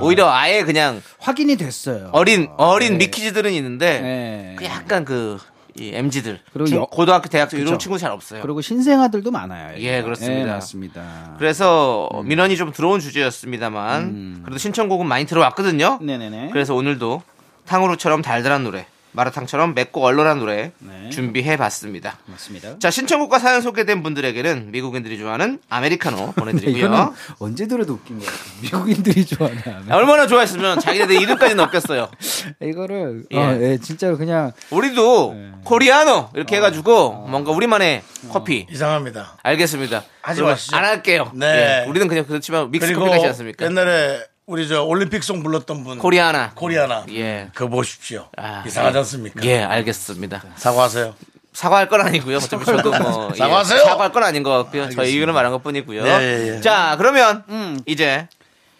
오히려 아예 그냥 확인이 됐어요. 어린 어린 미키즈들은 있는데 네. 그 약간 그 이 MG들 그리고 중- 여- 고등학교 대학교 이런 그쵸. 친구 잘 없어요. 그리고 신생아들도 많아요. 예, 그렇습니다. 예, 맞습니다. 그래서 민원이 좀 들어온 주제였습니다만 그래도 신청곡은 많이 들어왔거든요. 음. 네네네. 그래서 오늘도 탕후루처럼 달달한 노래, 마라탕처럼 맵고 얼얼한 노래 네. 준비해봤습니다. 맞습니다. 자 신청곡과 사연 소개된 분들에게는 미국인들이 좋아하는 아메리카노 보내드리고요. 언제 들어도 웃긴 것 같아요. 미국인들이 좋아하는 얼마나 좋아했으면 자기네들 이름까지 넣겠어요. 이거를 예. 어, 예, 진짜로 그냥 우리도 네. 코리아노 이렇게 어. 해가지고 뭔가 우리만의 커피. 이상합니다 알겠습니다. 하지 마시죠. 안 할게요. 네. 예, 우리는 그냥 그렇지만 믹스 커피 가지 않습니까? 옛날에 우리 저 올림픽송 불렀던 분 코리아나. 코리아나 예. 그거 보십시오. 아, 이상하지 예. 않습니까? 예, 알겠습니다. 사과하세요. 사과할 건 아니고요. 어차피 저도 뭐 예, 사과하세요. 사과할 건 아닌 것 같고요. 저희 의견을 말한 것 뿐이고요. 네, 예, 예. 자, 그러면 이제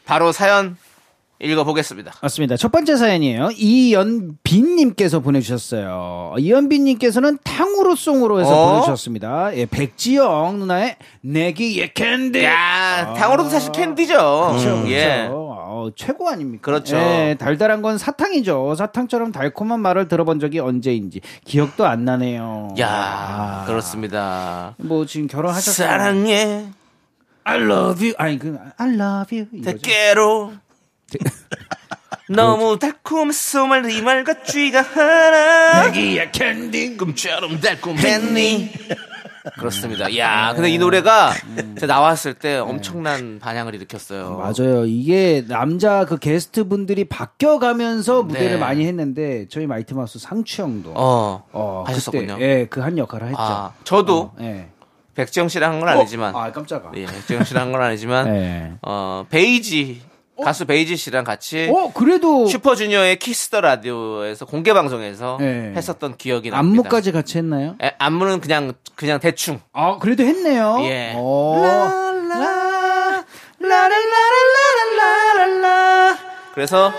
바로 사연 읽어보겠습니다. 맞습니다. 첫 번째 사연이에요. 이연빈님께서 보내주셨어요. 이연빈님께서는 탕후루송으로 해서 어? 보내주셨습니다. 예, 백지영 누나의 내 귀에 캔디. 야, 탕후루도 사실 캔디죠. 그렇죠, 예. 그렇죠. 어, 최고 아닙니까? 그렇죠. 예, 달달한 건 사탕이죠. 사탕처럼 달콤한 말을 들어본 적이 언제인지 기억도 안 나네요. 야, 아, 그렇습니다. 뭐 지금 결혼하셨어요? 사랑해, I love you. 아니 그 I love you. 이거죠. 대깨로. 너무 달콤해서 말이 말과 쥐가 하나. 내 귀에 캔디. 꿈처럼 달콤했니? 그렇습니다. 야, 근데 이 노래가 제가 나왔을 때 엄청난 반향을 일으켰어요. 맞아요. 이게 남자 그 게스트 분들이 바뀌어가면서 무대를 네. 많이 했는데 저희 마이티 마우스 상추 형도 어, 어, 하셨었군요. 그때, 예, 그 한 역할을 했죠. 아, 저도 어, 예. 백지영 씨랑 한 건 아니지만, 아 깜짝아. 예, 백지영 씨랑 한 건 아니지만, 예. 어, 베이지, 가수 베이지 씨랑 같이 어 그래도 슈퍼주니어의 키스터 라디오에서 공개 방송에서 네. 했었던 기억이 납니다. 안무까지 같이 했나요? 에, 안무는 그냥 그냥 대충. 아 그래도 했네요. 예. 어. 그래서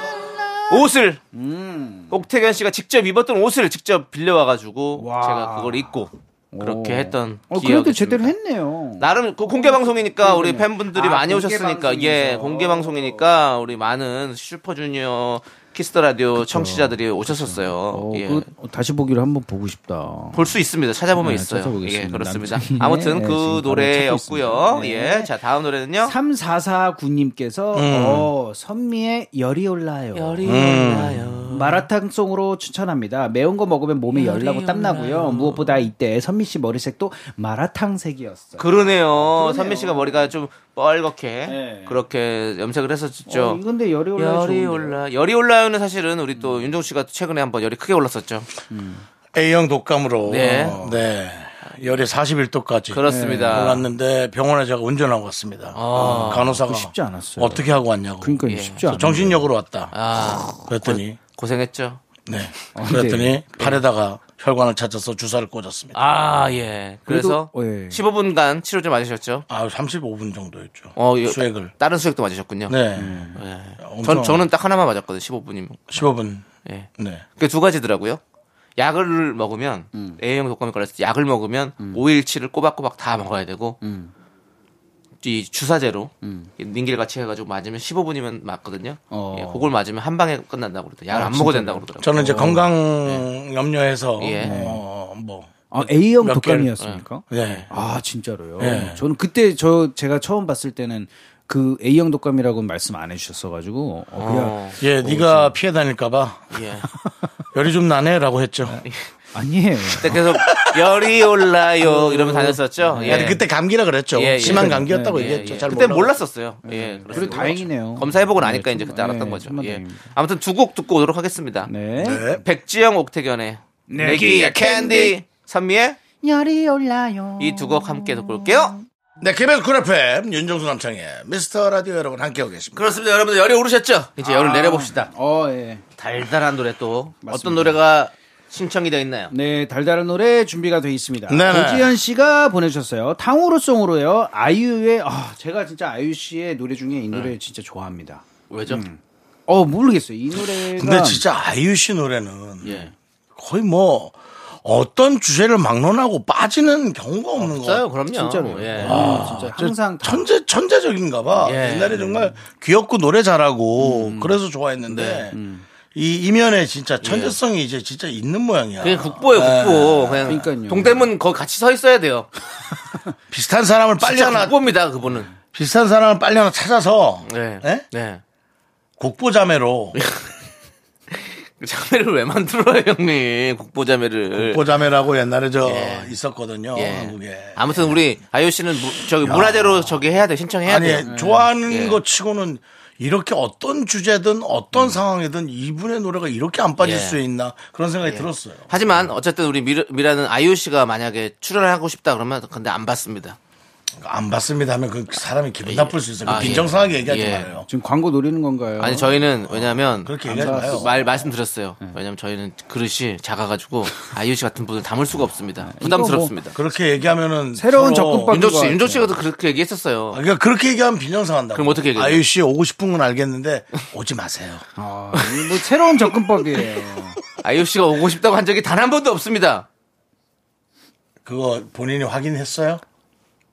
옷을 음. 옥택연 씨가 직접 입었던 옷을 직접 빌려와 가지고 와. 제가 그걸 입고 그렇게 오. 했던 어 기억이 그래도 있습니다. 제대로 했네요. 나름 그 공개 방송이니까 우리 팬분들이 아, 많이 공개 오셨으니까 방송에서. 예 공개 방송이니까 우리 많은 슈퍼주니어 키스터 라디오 청취자들이 오셨었어요. 어, 예. 그 다시 보기로 한번 보고 싶다. 볼 수 있습니다. 찾아보면 네, 있어요. 찾아보겠습니다. 예, 그렇습니다. 남친이 아무튼 네, 그 노래였고요. 있습니다. 예. 자, 다음 노래는요. 3449님께서 어, 선미의 열이 올라요. 열이 음. 올라요. 마라탕송으로 추천합니다. 매운 거 먹으면 몸에 열이 열나고 땀나고요. 무엇보다 이때 선미 씨 머리색도 마라탕색이었어요. 그러네요. 선미 씨가 머리가 좀 뻘겋게 네. 그렇게 염색을 했었죠. 어, 이건데 열이 올라요. 열이. 올라. 열이 올라요는 사실은 우리 또 윤종 씨가 최근에 한번 열이 크게 올랐었죠. A형 독감으로 네. 네. 열이 41도까지 그렇습니다. 올랐는데 병원에 제가 운전하고 왔습니다. 어, 간호사가 쉽지 않았어요. 어떻게 하고 왔냐고. 그러니까 예. 쉽지 않아요. 정신력으로 왔다. 아, 그랬더니 고생했죠. 네. 아, 그랬더니 네. 팔에다가 혈관을 찾아서 주사를 꽂았습니다. 아, 예. 그래서 그래도, 예. 15분간 치료 좀 맞으셨죠? 아, 35분 정도였죠. 어, 이- 수액을. 다른 수액도 맞으셨군요. 네. 예. 엄청 전, 저는 딱 하나만 맞았거든요. 15분이면. 15분. 예. 네. 그 두 가지더라고요. 약을 먹으면 A형 독감에 걸렸을 때 약을 먹으면 5일치를 꼬박꼬박 다 먹어야 되고 이 주사제로 닌길 같이 해가지고 맞으면 15분이면 맞거든요. 어. 예, 그걸 맞으면 한 방에 끝난다고 그러더라고요. 약을 안 먹어도 된다고 그러더라고요. 저는 이제 건강 염려해서 예. 어, 뭐 아, A형 몇 독감이었습니까? 네. 아 진짜로요? 네. 저는 그때 저 제가 처음 봤을 때는 그 A형 독감이라고는 말씀 안 해주셨어가지고 어, 그냥 어, 예, 네가 피해 다닐까봐 예. 열이 좀 나네라고 했죠. 아니에요. 그때 계속 열이 올라요 이러면 다녔었죠. 예. 아니, 그때 감기라 그랬죠. 예, 예. 심한 감기였다고 네, 예, 얘기했죠. 예. 잘 그때 몰라. 몰랐었어요. 예. 그래도 그렇습니다. 다행이네요. 검사해보고 나니까 네, 이제 좀- 그때 알았던 네, 거죠. 예. 아무튼 두 곡 듣고 오도록 하겠습니다. 네. 네. 백지영 옥택연의 내 귀에 캔디 선미의 열이 올라요. 이 두 곡 함께 듣고 올게요. 네, KBS 쿨 FM 윤정수 남창희 미스터 라디오 여러분 함께하고 계십니다. 그렇습니다. 여러분들 열이 오르셨죠? 이제 열을 내려봅시다. 어, 예. 달달한 노래 또 어떤 맞습니다. 노래가 신청이 되어 있나요? 네, 달달한 노래 준비가 되어 있습니다. 네네. 고지현 씨가 보내주셨어요. 탕후루송으로요. 아이유의, 아, 제가 진짜 아이유 씨의 노래 중에 이 노래 진짜 좋아합니다. 왜죠? 어, 모르겠어요. 이 노래가. 근데 진짜 아이유 씨 노래는 예. 거의 뭐 어떤 주제를 막론하고 빠지는 경우가 없는 거 없어요. 같아요. 그럼요. 진짜로. 예. 아, 진짜 항상 다- 천재 천재적인가 봐. 예. 옛날에 정말 귀엽고 노래 잘하고 그래서 좋아했는데 이 이면에 진짜 천재성이 이제 진짜 있는 모양이야. 그냥 국보예요, 국보. 그냥 그러니까요. 동대문 거기 같이 서 있어야 돼요. 비슷한 사람을 빨리 진짜 하나 국보입니다, 그분은. 비슷한 사람을 빨리 하나 찾아서 네. 예? 네. 국보자매로 그 자매를 왜 만들어요, 형님? 국보자매를. 국보자매라고 옛날에 저 예. 있었거든요 예. 한국에. 아무튼 우리 아이유 씨는 무, 저기 문화재로 저기 해야 돼, 신청해야 아니 돼요. 좋아하는 예. 것 치고는 이렇게 어떤 주제든 어떤 상황이든 이분의 노래가 이렇게 안 빠질 예. 수 있나 그런 생각이 들었어요. 하지만 어쨌든 우리 미라, 미라는 아이유 씨가 만약에 출연을 하고 싶다 그러면 근데 안 받습니다. 안 받습니다 하면 그 사람이 기분 나쁠 수 있어요. 그 아, 예. 빈정상하게 얘기하지 예. 말아요. 지금 광고 노리는 건가요? 아니 저희는 왜냐하면 그렇게 얘기하지 마요. 말 말씀드렸어요. 왜냐면 저희는 그릇이 작아가지고 아이유 씨 같은 분을 담을 수가 없습니다. 부담스럽습니다. 그렇게 얘기하면은 새로운 접근법 윤조 씨, 것 윤조. 씨가 그렇게 얘기했었어요. 아, 그러니까 그렇게 얘기하면 빈정상한다. 그럼 어떻게 얘기해요? 아유 씨 오고 싶은 건 알겠는데 오지 마세요. 아, 뭐 새로운 접근법이에요. 아이유 씨가 오고 싶다고 한 적이 단 한 번도 없습니다. 그거 본인이 확인했어요?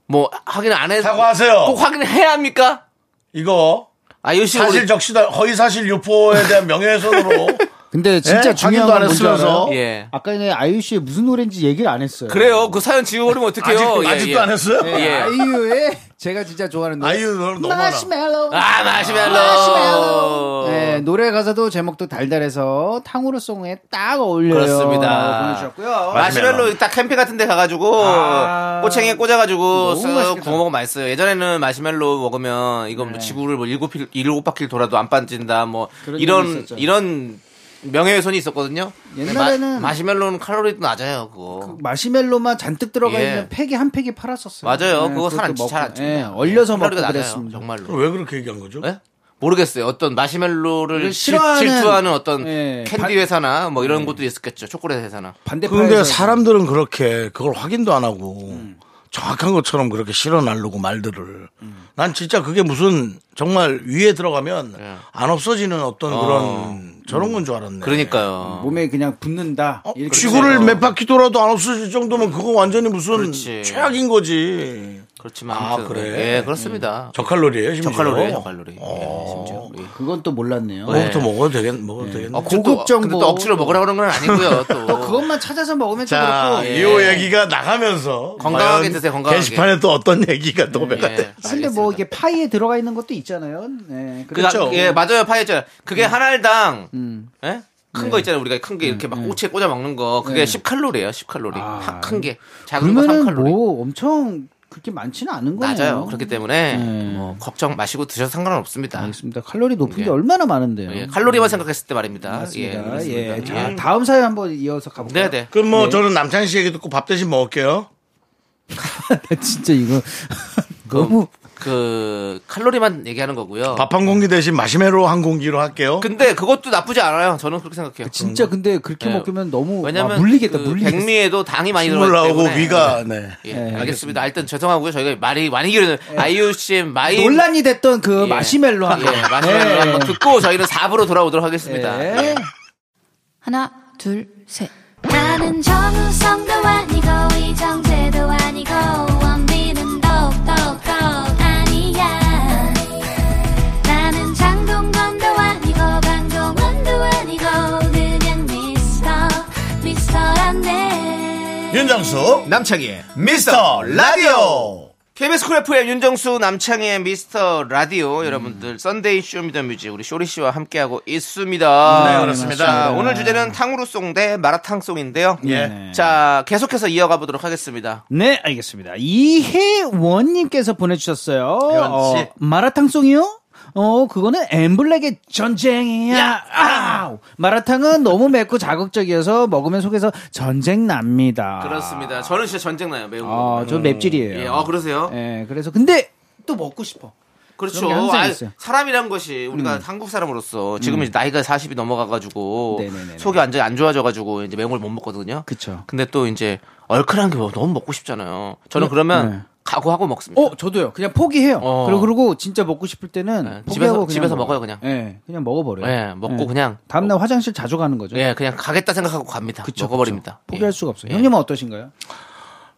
뭐 확인 안 해도 사과하세요. 꼭 확인해야 합니까? 이거 아이유 씨가 사실 적시다 허위 사실 유포에 대한 명예훼손으로 근데 진짜 예? 중요한 확인도 안건 뭔지 했으면서. 알아요? 예. 아까 전에 아이유 씨의 무슨 노래인지 얘기를 안 했어요. 그래요. 그 사연 지워버리면 어떡해요? 아직, 예, 아직도 예. 안 했어요? 네, 예. 아이유의 제가 진짜 좋아하는 노래. 아이유 노래 너무 많아. 마시멜로. 아 마시멜로. 마시멜로. 네, 노래 가사도 제목도 달달해서 탕후루송에 딱 어울려요. 그렇습니다. 보내주셨고요. 마시멜로 딱 캠핑 같은 데 가가지고 아. 꼬챙이에 꽂아가지고 쓱. 구워 먹으면 맛있어요. 예전에는 마시멜로 먹으면 이거 뭐 지구를 뭐 일곱 필 일곱 바퀴를 돌아도 안 빠진다 뭐 이런. 이런 명예훼손이 있었거든요. 옛날에는 마, 시멜로는 칼로리도 낮아요. 그거. 마시멜로만 잔뜩 들어가 예. 있는 팩이 한 팩이 팔았었어요. 맞아요. 그거 그것도 살안 먹고, 잘안 예, 찝니다. 얼려서 먹고 칼로리가 낮아요. 그랬습니다. 정말로. 왜 그렇게 얘기한 거죠? 예? 모르겠어요. 어떤 마시멜로를 싫어하는- 질투하는 어떤 예, 캔디 반- 회사나 뭐 이런 것도 있었겠죠. 초콜릿 회사나. 근데 사람들은 그렇게 그걸 확인도 안 하고 정확한 것처럼 그렇게 실어 나르고 말들을 난 진짜 그게 무슨 정말 위에 들어가면 예. 안 없어지는 어떤 그런 저런 건 줄 알았네. 그러니까요. 몸에 그냥 붙는다. 어, 이렇게 지구를 몇 바퀴 돌아도 안 없어질 정도면 그거 완전히 무슨 그렇지. 최악인 거지. 그렇지만 아, 아무튼 그래? 예, 그렇습니다. 저칼로리예요, 심지어. 저칼로리예요, 저칼로리. 예, 어. 심지어. 예. 그건 또 몰랐네요. 그거부터 먹어도 되겠, 먹어도 되겠네. 어, 고급 정보. 근데 또 억지로 먹으라 그런 건 아니고요. 또. 또 그것만 찾아서 먹으면 또 자, 그렇고. 예. 이 얘기가 나가면서 건강하게 과연 드세요, 건강하게. 게시판에 또 어떤 얘기가 도배가 예, 돼. 근데 뭐 이게 파이에 들어가 있는 것도 있잖아요. 네. 그, 그렇죠. 예, 맞아요. 파였죠. 그게 한 알당, 음. 예? 큰거 있잖아요. 우리가 큰 게 이렇게 막 꼬치에 꽂아 먹는 거. 그게 10칼로리예요, 10칼로리. 아. 한- 큰 게. 작은 거 그러면은 3칼로리. 뭐 엄청 그렇게 많지는 않은 거네요. 낮아요. 그렇기 때문에 네. 뭐 걱정 마시고 드셔도 상관은 없습니다. 알겠습니다. 칼로리 높은 게 예. 얼마나 많은데요. 예, 칼로리만 생각했을 때 말입니다. 맞습니다. 예. 예. 자, 예. 다음 사연 한번 이어서 가볼까요? 네, 네. 그럼 뭐 저는 남창희 씨 얘기 듣고 밥 대신 먹을게요. 진짜 이거 너무 그 칼로리만 얘기하는 거고요. 밥 한 공기 대신 마시멜로 한 공기로 할게요. 근데 그것도 나쁘지 않아요. 저는 그렇게 생각해요. 진짜 근데 그렇게 예. 먹으면 너무 왜냐면 와, 물리겠다. 그 물리겠어. 백미에도 당이 많이 물 들어가기 때문에 위가 네. 예, 네, 알겠습니다. 하여튼 죄송하고요. 저희가 말이 많이 길어요. 아이유 씨 마이 논란이 됐던 그 예. 마시멜로 한 예, 마시멜로 예. 한번 듣고 저희는 4부로 돌아오도록 하겠습니다. 예. 하나, 둘, 셋. 나는 정우성도 아니고 이정재도 아니고 윤정수 남창희의 미스터 라디오. KBS 쿨 FM 윤정수 남창희의 미스터 라디오 여러분들 Sunday Show Me the Music 우리 쇼리 씨와 함께하고 있습니다. 네, 그렇습니다. 자, 오늘 주제는 탕후루 song 대 마라탕 song인데요. 예. 자, 계속해서 이어가 보도록 하겠습니다. 네, 알겠습니다. 이혜원님께서 보내주셨어요. 어, 마라탕송이요? 어, 그거는 엠블랙의 전쟁이야. 아우. 마라탕은 너무 맵고 자극적이어서 먹으면 속에서 전쟁 납니다. 그렇습니다. 저는 진짜 전쟁 나요. 매운 거. 아, 저 맵찔이에요. 예, 아, 그러세요? 예, 그래서 근데 또 먹고 싶어. 그렇죠. 아. 음. 사람이란 것이 우리가 한국 사람으로서 지금 이제 나이가 40이 넘어가가지고 네네네네. 속이 완전히 안 좋아져가지고 이제 매운 걸 못 먹거든요. 그쵸. 근데 또 이제 얼큰한 게 너무 먹고 싶잖아요. 저는 그러면 네. 각오하고 먹습니다. 어, 저도요. 그냥 포기해요. 어. 그리고 그리고 진짜 먹고 싶을 때는 네, 포기하고 집에서- 그냥 집에서 먹어요. 그냥. 예, 그냥 먹어버려요. 예, 먹고 그냥- 다음날 화장실 자주 가는 거죠. 예, 그냥 가겠다 생각하고 갑니다. 그쵸, 먹어버립니다. 그쵸. 포기할 예. 수가 없어요. 예. 형님은 어떠신가요?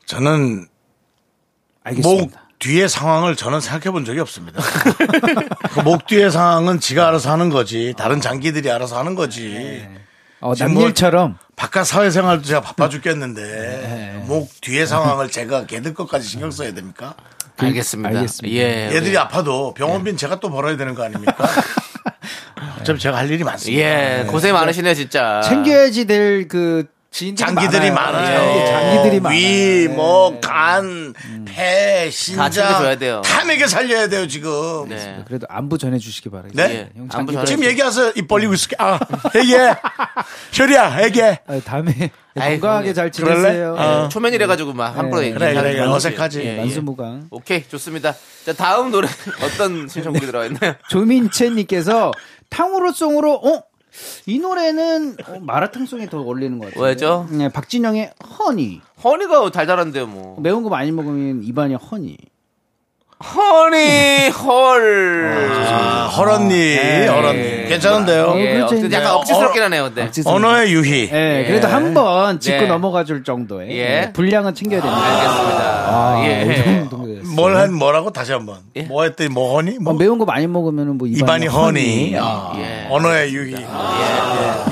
저는 알겠습니다. 목 뒤의 상황을 저는 생각해 본 적이 없습니다. 그 목 뒤의 상황은 지가 알아서 하는 거지. 다른 장기들이 알아서 하는 거지. 어, 뭐 남일처럼 바깥 사회생활도 제가 바빠 죽겠는데 목 뒤의 상황을 제가 걔들 것까지 신경 써야 됩니까? 알겠습니다. 알겠습니다. 예. 얘들이 아파도 병원비는 제가 또 벌어야 되는 거 아닙니까? 어차피 제가 할 일이 많습니다. 예, 고생 많으시네요, 진짜. 챙겨야지 될 그 장기들이 많아요. 많아요. 예, 장기들이 많아요. 위, 뭐, 간, 폐, 신장. 챙겨줘야 돼요. 다 먹여 살려야 돼요, 지금. 네. 그래도 안부 전해주시기 바랍니다. 네? 예, 형 안부 전해- 지금 얘기하세요. 입 벌리고 있을게. 아, 얘기해. 혈이야, 얘기해. 아, 다음에 아이, 건강하게. 잘 지내세요. 어. 예, 초면이래가지고 막 함부로 네. 그래, 그래. 어색하지. 예, 예. 만수무강. 오케이 좋습니다. 자 다음 노래 어떤 신청곡이 들어가 있나요? 조민채님께서 탕후루송으로 어? 이 노래는 어, 마라탕송이 더 어울리는 것 같아요. 왜죠? 네, 박진영의 허니. 허니가 달달한데요 뭐. 매운 거 많이 먹으면 입안이 허니. 허니 헐. 아, 허런니, 네. 허런니. 괜찮은데요. 어, 예, 그렇죠. 어, 약간 어, 억지스럽긴 하네요. 근데. 언어의 유희. 예, 그래도 한번 짚고 네. 넘어가 줄 정도의 예. 네, 분량은 챙겨야 됩니다. 알겠습니다. 아, 예. 뭘 한, 뭐라고? 다시 한 번. 예? 뭐 했더니, 뭐 허니? 어, 뭐? 매운 거 많이 먹으면 뭐 입안이, 입안이 허니. 아, 예. 언어의 유희. 예.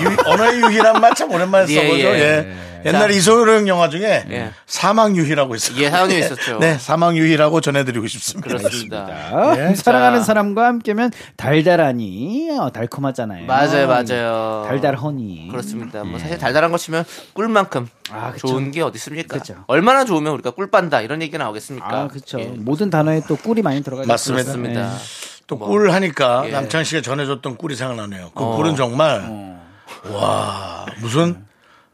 유희- 언어의 유희란 말 참 오랜만에 예, 써보죠. 예. 예. 옛날에 이소영 영화 중에 예. 사망 유희라고 있었어요. 예, 사연이 있었죠. 네, 사망 유희라고 전해드리고 싶습니다. 그렇습니다. 아, 예. 사랑하는 자. 사람과 함께면 달달하니 어, 달콤하잖아요. 맞아요, 맞아요. 달달 허니. 그렇습니다. 뭐 사실 달달한 거 치면 꿀만큼 아, 그쵸. 좋은 게 어디 있습니까? 그쵸. 얼마나 좋으면 우리가 꿀 빤다 이런 얘기가 나오겠습니까? 아, 그렇죠. 예. 모든 단어에 또 꿀이 많이 들어가죠. 맞습니다. 그렇습니다. 또꿀 하니까 예. 남창 씨가 전해줬던 꿀이 생각나네요. 그 어. 꿀은 정말 와 무슨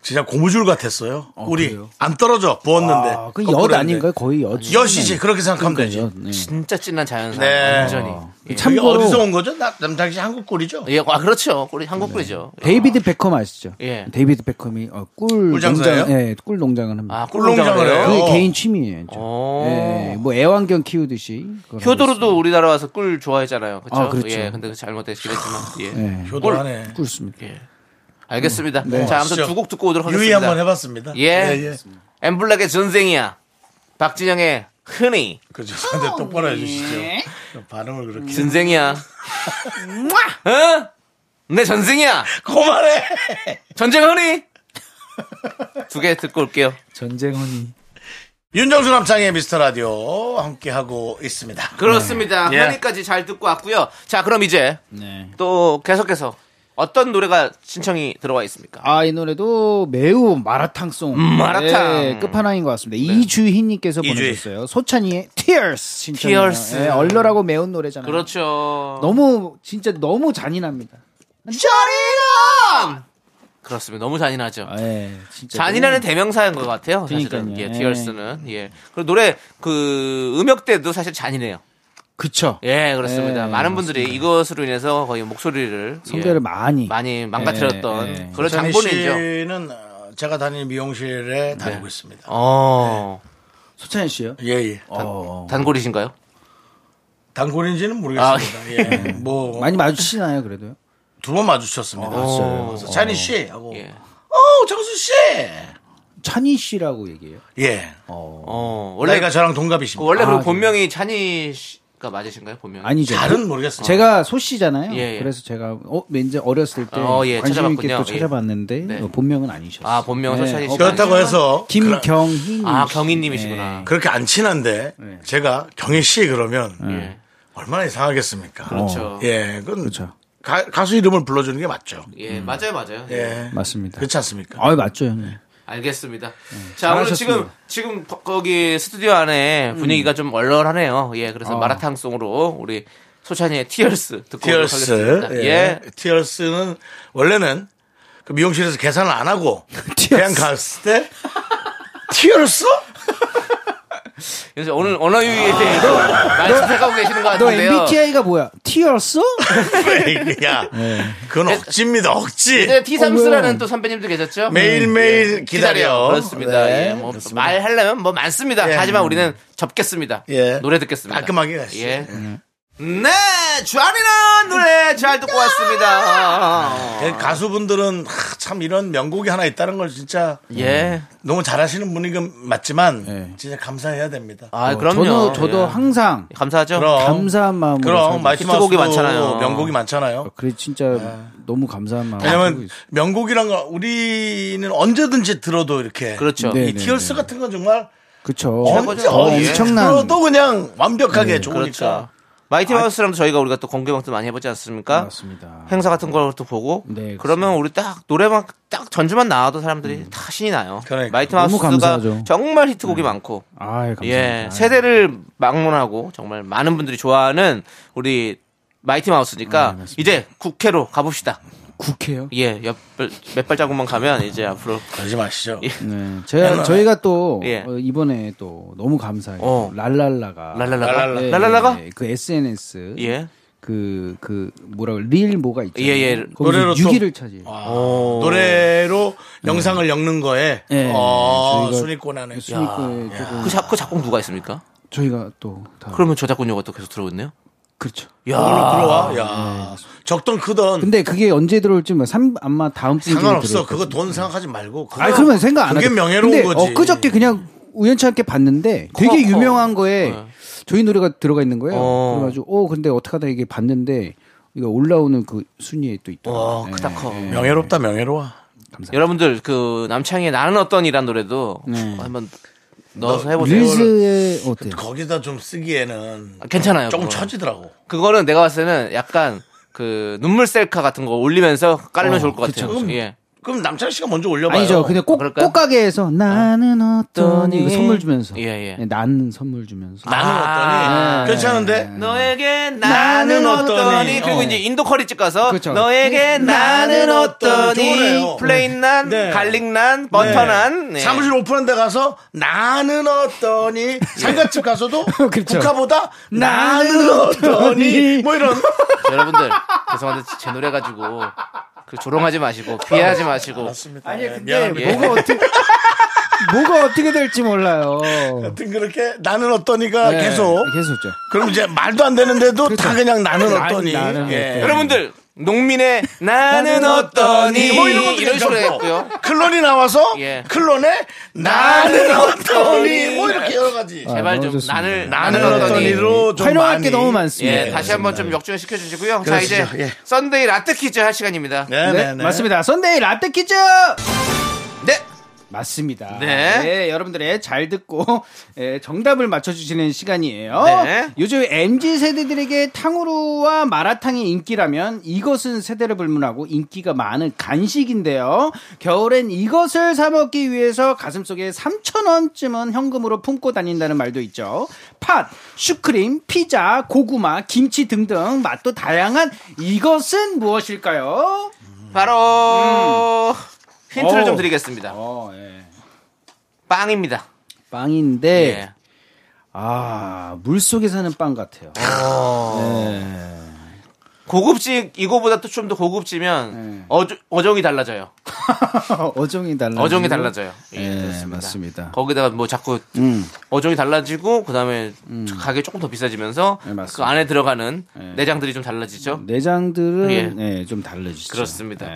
진짜 고무줄 같았어요. 꿀이 그래요? 안 떨어져 부었는데. 아, 그 거꾸로 엿 했는데. 아닌가요? 거의 엿. 엿이지 그렇게 생각하면 되지. 엿, 네. 진짜 진한 자연산 네. 완전히. 예. 참- 어디서 온 거죠? 나- 씨 한국 꿀이죠? 예, 아 그렇죠. 꿀이 한국 꿀이죠. 데이비드 베컴 아시죠? 예. 데이비드 베컴이 어, 꿀 꿀? 농장, 예, 꿀 농장을 합니다. 아, 꿀 농장을 꿀농장을 해요? 그게 어. 개인 취미예요. 예, 뭐 애완견 키우듯이. 효도르도 우리나라 와서 꿀 좋아했잖아요. 그렇죠? 아, 그렇죠. 예, 근데 그 잘못됐긴 했지만. 예. 예, 효도하네. 꿀 씁니다. 예. 알겠습니다. 네. 자, 아무튼 두 곡 듣고 오도록 하겠습니다. 유희 한번 해봤습니다. 예. 엠블랙의 전생이야. 박진영의 흔히. 그 죄송한데 똑바로 해주시죠. 발음을 그렇게. 전생이야. 어? 내 전생이야. 그만해! 전쟁 흔히. 두 개 듣고 올게요. 전쟁 허니. 윤정수 남창의 미스터 라디오 함께 하고 있습니다. 그렇습니다. 예. 흔히까지 잘 듣고 왔고요. 자, 그럼 이제 네. 또 계속해서 어떤 노래가 신청이 들어와 있습니까? 아, 이 노래도 매우 마라탕송. 음, 마라탕. 예, 끝판왕인 것 같습니다. 이주희님께서 이주희. 보내주셨어요. 소찬이의 Tears. 신청. Tears. 예, 얼얼하고 매운 노래잖아요. 그렇죠. 너무, 진짜 너무 잔인합니다. 잔인함! 그렇습니다. 너무 잔인하죠. 아, 예, 진짜. 잔인하는 대명사인 것 같아요. 사실은. 그러니까요. 예, 예. 티얼스는. 예. 그리고 노래 그 음역대도 사실 잔인해요. 그쵸. 예, 그렇습니다. 예, 많은 분들이 이것으로 인해서 거의 목소리를 성대를 예, 많이. 많이 망가뜨렸던 예, 예. 그런 장보 장본인죠. 씨는 어, 제가 다니는 미용실에 다니고 있습니다. 어. 소찬이 씨요? 예, 예. 어. 단골이신가요? 단골인지는 모르겠습니다. 예. 뭐, 많이 마주치시나요, 그래도요? 두 번 마주쳤습니다. 봤어요. 그래서 찬희 씨 하고, 예. 어, 정수 씨! 찬희 씨라고 얘기해요. 예. 어. 원래 나이가 저랑 그 동갑이십니다. 원래 아, 본명이 찬희 씨 가 맞으신가요? 본명? 아니죠. 잘은 모르겠습니다. 제가 소 씨잖아요. 예, 예. 그래서 제가 어 왠지 어렸을 때 어, 예, 관심 있게 찾아봤군요. 또 찾아봤는데 네. 어, 본명은 아니셨어요. 아, 본명은 소찬이 씨가 그렇다고 아니시구나. 해서 김경희. 아, 경희님이시구나. 그렇게 안 친한데 네. 제가 경희 씨 그러면 예. 얼마나 이상하겠습니까? 그렇죠. 예, 그건 그렇죠. 가, 가수 이름을 불러주는 게 맞죠. 예, 맞아요, 맞아요. 예, 맞습니다. 그렇지 않습니까? 아, 맞죠, 형님. 알겠습니다. 자, 오늘 지금. 지금 거- 거기 스튜디오 안에 분위기가 좀 얼얼하네요. 예, 그래서 어. 마라탕송으로 우리 소찬이의 티얼스 듣고 티얼스, 하겠습니다. 예. 예. 티얼스는 원래는 그 미용실에서 계산을 안 하고 그냥 갔을 때 티얼스? 그래서 오늘 언어 유희에 대해서 많이 생각하고 계시는 것 너 같은데요. MBTI가 뭐야? T였어? 야, 네. 그건 억지입니다, 억지. 예전에 T3스라는 어, 왜? 또 선배님도 계셨죠? 매일매일 기다려. 그렇습니다. 네, 예, 뭐 그렇습니다. 말하려면 뭐 많습니다. 예. 하지만 우리는 접겠습니다. 예. 노래 듣겠습니다. 깔끔하게 가시죠. 예. 네, 잔인한 노래 잘 듣고 왔습니다. 예, 가수분들은 하, 참 이런 명곡이 하나 있다는 걸 진짜 예. 너무 잘하시는 분이 그 맞지만 예. 진짜 감사해야 됩니다. 아, 어, 그럼요. 저도, 저도 예. 항상 감사하죠. 그럼 감사한 마음으로. 그럼 히트곡이 많잖아요. 명곡이 많잖아요. 그래, 진짜 너무 감사한 마음으로. 살고 왜냐면. 명곡이란 거 우리는 언제든지 들어도 이렇게 그렇죠. 네. 이 Tears 같은 건 정말 그쵸. 언제 어, 예. 엄청난. 들어도 그냥 완벽하게 좋으니까 그렇죠. 마이티 마우스랑도 저희가 우리가 또 공개방도 많이 해보지 않습니까? 맞습니다. 행사 같은 걸 또 보고 네, 그러면 우리 딱 노래방 딱 전주만 나와도 사람들이 다 신이 나요. 그러니까. 마이티 마우스가. 정말 히트곡이 많고 아, 감사합니다. 예 세대를 막론하고 정말 많은 분들이 좋아하는 우리 마이티 마우스니까 이제 국회로 가봅시다. 국회요? 예, 옆 몇 발자국만 가면 이제 앞으로 그러지 마시죠. 네. 제가 저희가 또 예. 어, 이번에 또 너무 감사해요. 어. 랄랄라가 랄랄라가 랄랄라. 예, 랄랄라가 예, 그 SNS 예. 그, 그, 뭐라고, 릴 뭐가 있죠. 예, 예. 노래로 노래로 또- 6위를 차지. 오. 노래로 영상을 엮는 거에 네, 어, 순위권 안에 순위권에 조금, 그, 작, 그 작곡 누가 있습니까? 저희가 또 다. 그러면 저작권료가 또 계속 들어오겠네요. 그렇죠. 야, 들어와. 야, 적던 크던 근데 그게 언제 들어올지 뭐, 삼, 아마 다음 분기 상관없어. 그거 돈 생각하지 말고. 그거- 아니, 그러면 생각 안 그게 하죠. 명예로운 근데 거지. 엊그저께 그냥 우연치 않게 봤는데 되게 커, 커. 유명한 거에 네. 저희 노래가 들어가 있는 거예요. 어. 그래가지고, 어, 근데 어떻게 하다 이게 봤는데, 이거 올라오는 그 순위에 또 있더라고요. 와, 크다 커. 명예롭다 명예로워. 여러분들 그 남창희의 나는 어떠니란 노래도 네. 한번 넣어서 해보세요. 어때요? 거기다 좀 쓰기에는 아, 괜찮아요. 조금 그거. 처지더라고. 그거는 내가 봤을 때는 약간 그 눈물 셀카 같은 거 올리면서 깔면 좋을 것 같아요. 그럼- 예. 그럼 남창희 씨가 먼저 올려봐요. 아니죠. 그냥 꼭, 그럴까요? 꽃가게에서 나는 어떠니 이거 선물 주면서. 예, 예. 네, 나는 선물 주면서. 나는 아, 어떠니? 괜찮은데? 너에게 나는 나는 어떠니? 어떠니 그리고 어. 이제 인도 커리집 가서 그쵸. 너에게 나는 나는 어떠니. plain 난 네. garlic 난 버터 난 네. 사무실 오픈한 데 가서 나는 어떠니 상가집 가서도 그쵸. 국화보다 나는 어떠니 뭐 이런 여러분들 죄송한데 제 노래 가지고 그 조롱하지 마시고 비하하지 마시고 아니 근데 미안합니다. 뭐가 어떻게 뭐가 어떻게 될지 몰라요. 하여튼 그렇게 나는 어떠니가 네, 계속 계속죠. 그럼 이제 말도 안 되는데도 다 그냥 나는 나- 어떠니 나는 예. 어떠니. 여러분들 농민의 나는 어떠니 뭐 이런 것도 이런 식으로. 했고요 클론이 나와서 예. 클론의 나는 어떠니 뭐 이렇게 여러 가지 아, 제발 좀 좋습니다. 나는 나는 어떠니 어떠니로 좀 활용할 많이 게 너무 많습니다. 예, 다시 한번 좀 역주행 시켜 주시고요. 자, 이제 그러시죠. 예. Sunday 라떼 퀴즈 할 시간입니다. 네, 네, 네, 네. 맞습니다. Sunday 라떼 퀴즈! 네. 맞습니다. 네. 여러분들의 잘 듣고 예, 정답을 맞춰주시는 시간이에요. 네. 요즘 MZ 세대들에게 탕후루와 마라탕이 인기라면 이것은 세대를 불문하고 인기가 많은 간식인데요. 겨울엔 이것을 사 먹기 위해서 가슴 속에 3천 원쯤은 현금으로 품고 다닌다는 말도 있죠. 팥, 슈크림, 피자, 고구마, 김치 등등 맛도 다양한 이것은 무엇일까요? 바로 힌트를 어. 좀 드리겠습니다. 어, 예. 빵입니다. 빵인데 예. 아, 물 속에 사는 빵 같아요. 고급지 이거보다 또 좀 더 고급지면 네. 어조, 어종이 달라져요. 어종이 달라. 어종이 달라져요. 예, 네. 맞습니다. 거기다가 뭐 자꾸 음. 어종이 달라지고 그다음에 가게 조금 더 비싸지면서 네. 그 안에 들어가는 네. 내장들이 좀 달라지죠. 내장들은 예. 네, 좀 다르지죠. 그렇습니다.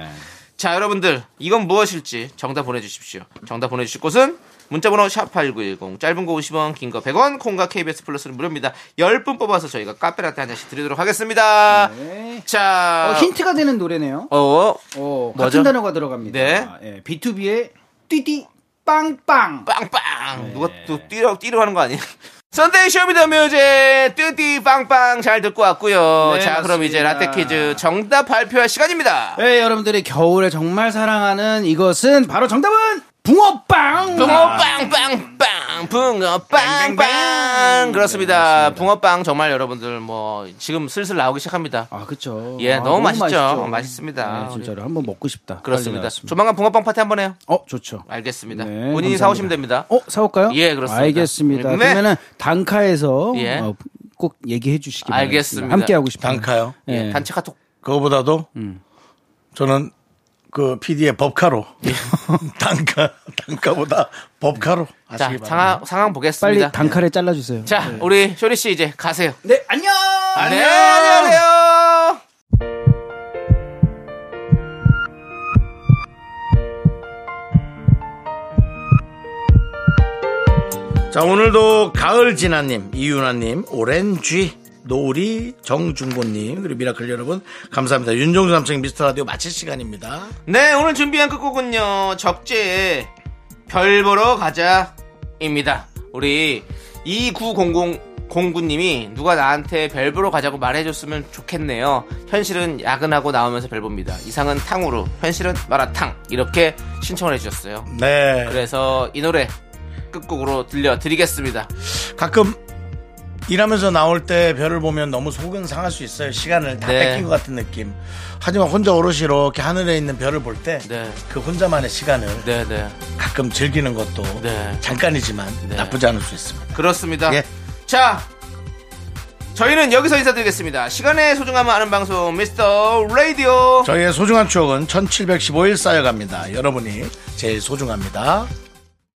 네. 자, 여러분들, 이건 무엇일지 정답 보내주십시오. 정답 보내주실 곳은 문자번호 샵8910, 짧은 거 50원, 긴 거 100원, 콩과 KBS 플러스는 무료입니다. 10분 뽑아서 저희가 카페라떼 한 잔씩 드리도록 하겠습니다. 네. 자, 어, 힌트가 되는 노래네요. 어, 어, 뭐죠? 같은 단어가 들어갑니다. 네. 예, BTOB의 뛰뛰빵빵. 빵빵! 누가 네. 또 뛰러, 뛰러 하는 거 아니에요? Sunday Show Me the Music 뛰뛰빵빵 잘 듣고 왔고요. 네, 자, 그럼 맞습니다. 이제 라떼 퀴즈 정답 발표할 시간입니다. 네, 여러분들이 겨울에 정말 사랑하는 이것은 바로 정답은 붕어빵. 붕어빵 빵 빵 붕어빵 빵 그렇습니다. 맞습니다. 붕어빵 정말 여러분들 뭐 지금 슬슬 나오기 시작합니다. 아, 그쵸. 예, 아, 너무 맛있죠. 맛있습니다. 네, 진짜로 한번 먹고 싶다. 그렇습니다. 조만간 붕어빵 파티 한번 해요. 어, 좋죠. 알겠습니다. 네, 본인이 감사합니다. 사오시면 됩니다. 어, 사올까요? 예, 그렇습니다. 알겠습니다. 네. 그러면은 단카에서 예. 어, 꼭 얘기해 주시기 바랍니다. 알겠습니다. 함께 하고 싶어요. 단카요. 예, 예. 단체 카톡 그거보다도 저는 그 PD의 법카로 단가 단가보다 법카로 자, 바랍니다. 상황, 상황 빨리 보겠습니다. 단카를 잘라 주세요. 자, 우리 쇼리 씨 이제 가세요. 네, 안녕. 네, 안녕하세요. 자 오늘도 가을 진아님, 이윤아님, 오렌지, 노리, 정중곤님 그리고 미라클 여러분 감사합니다. 윤종수 남창 미스터 라디오 마칠 시간입니다. 네, 오늘 준비한 끝곡은요. 적재의 별 보러 가자입니다. 우리 2900 공구님이 누가 나한테 별 보러 가자고 말해줬으면 좋겠네요. 현실은 야근하고 나오면서 별 봅니다. 이상은 탕후루, 현실은 마라탕 이렇게 신청을 해주셨어요. 네. 그래서 이 노래 끝곡으로 들려드리겠습니다. 가끔 일하면서 나올 때 별을 보면 너무 속은 상할 수 있어요. 시간을 다 네. 뺏긴 것 같은 느낌. 하지만 혼자 오롯이 이렇게 하늘에 있는 별을 볼 때 그 네. 혼자만의 시간을 네네 가끔 즐기는 것도 네. 잠깐이지만 네. 나쁘지 않을 수 있습니다. 그렇습니다. 예. 자, 저희는 여기서 인사드리겠습니다. 시간의 소중함을 아는 방송 미스터 라디오. 저희의 소중한 추억은 1715일 쌓여갑니다. 여러분이 제일 소중합니다.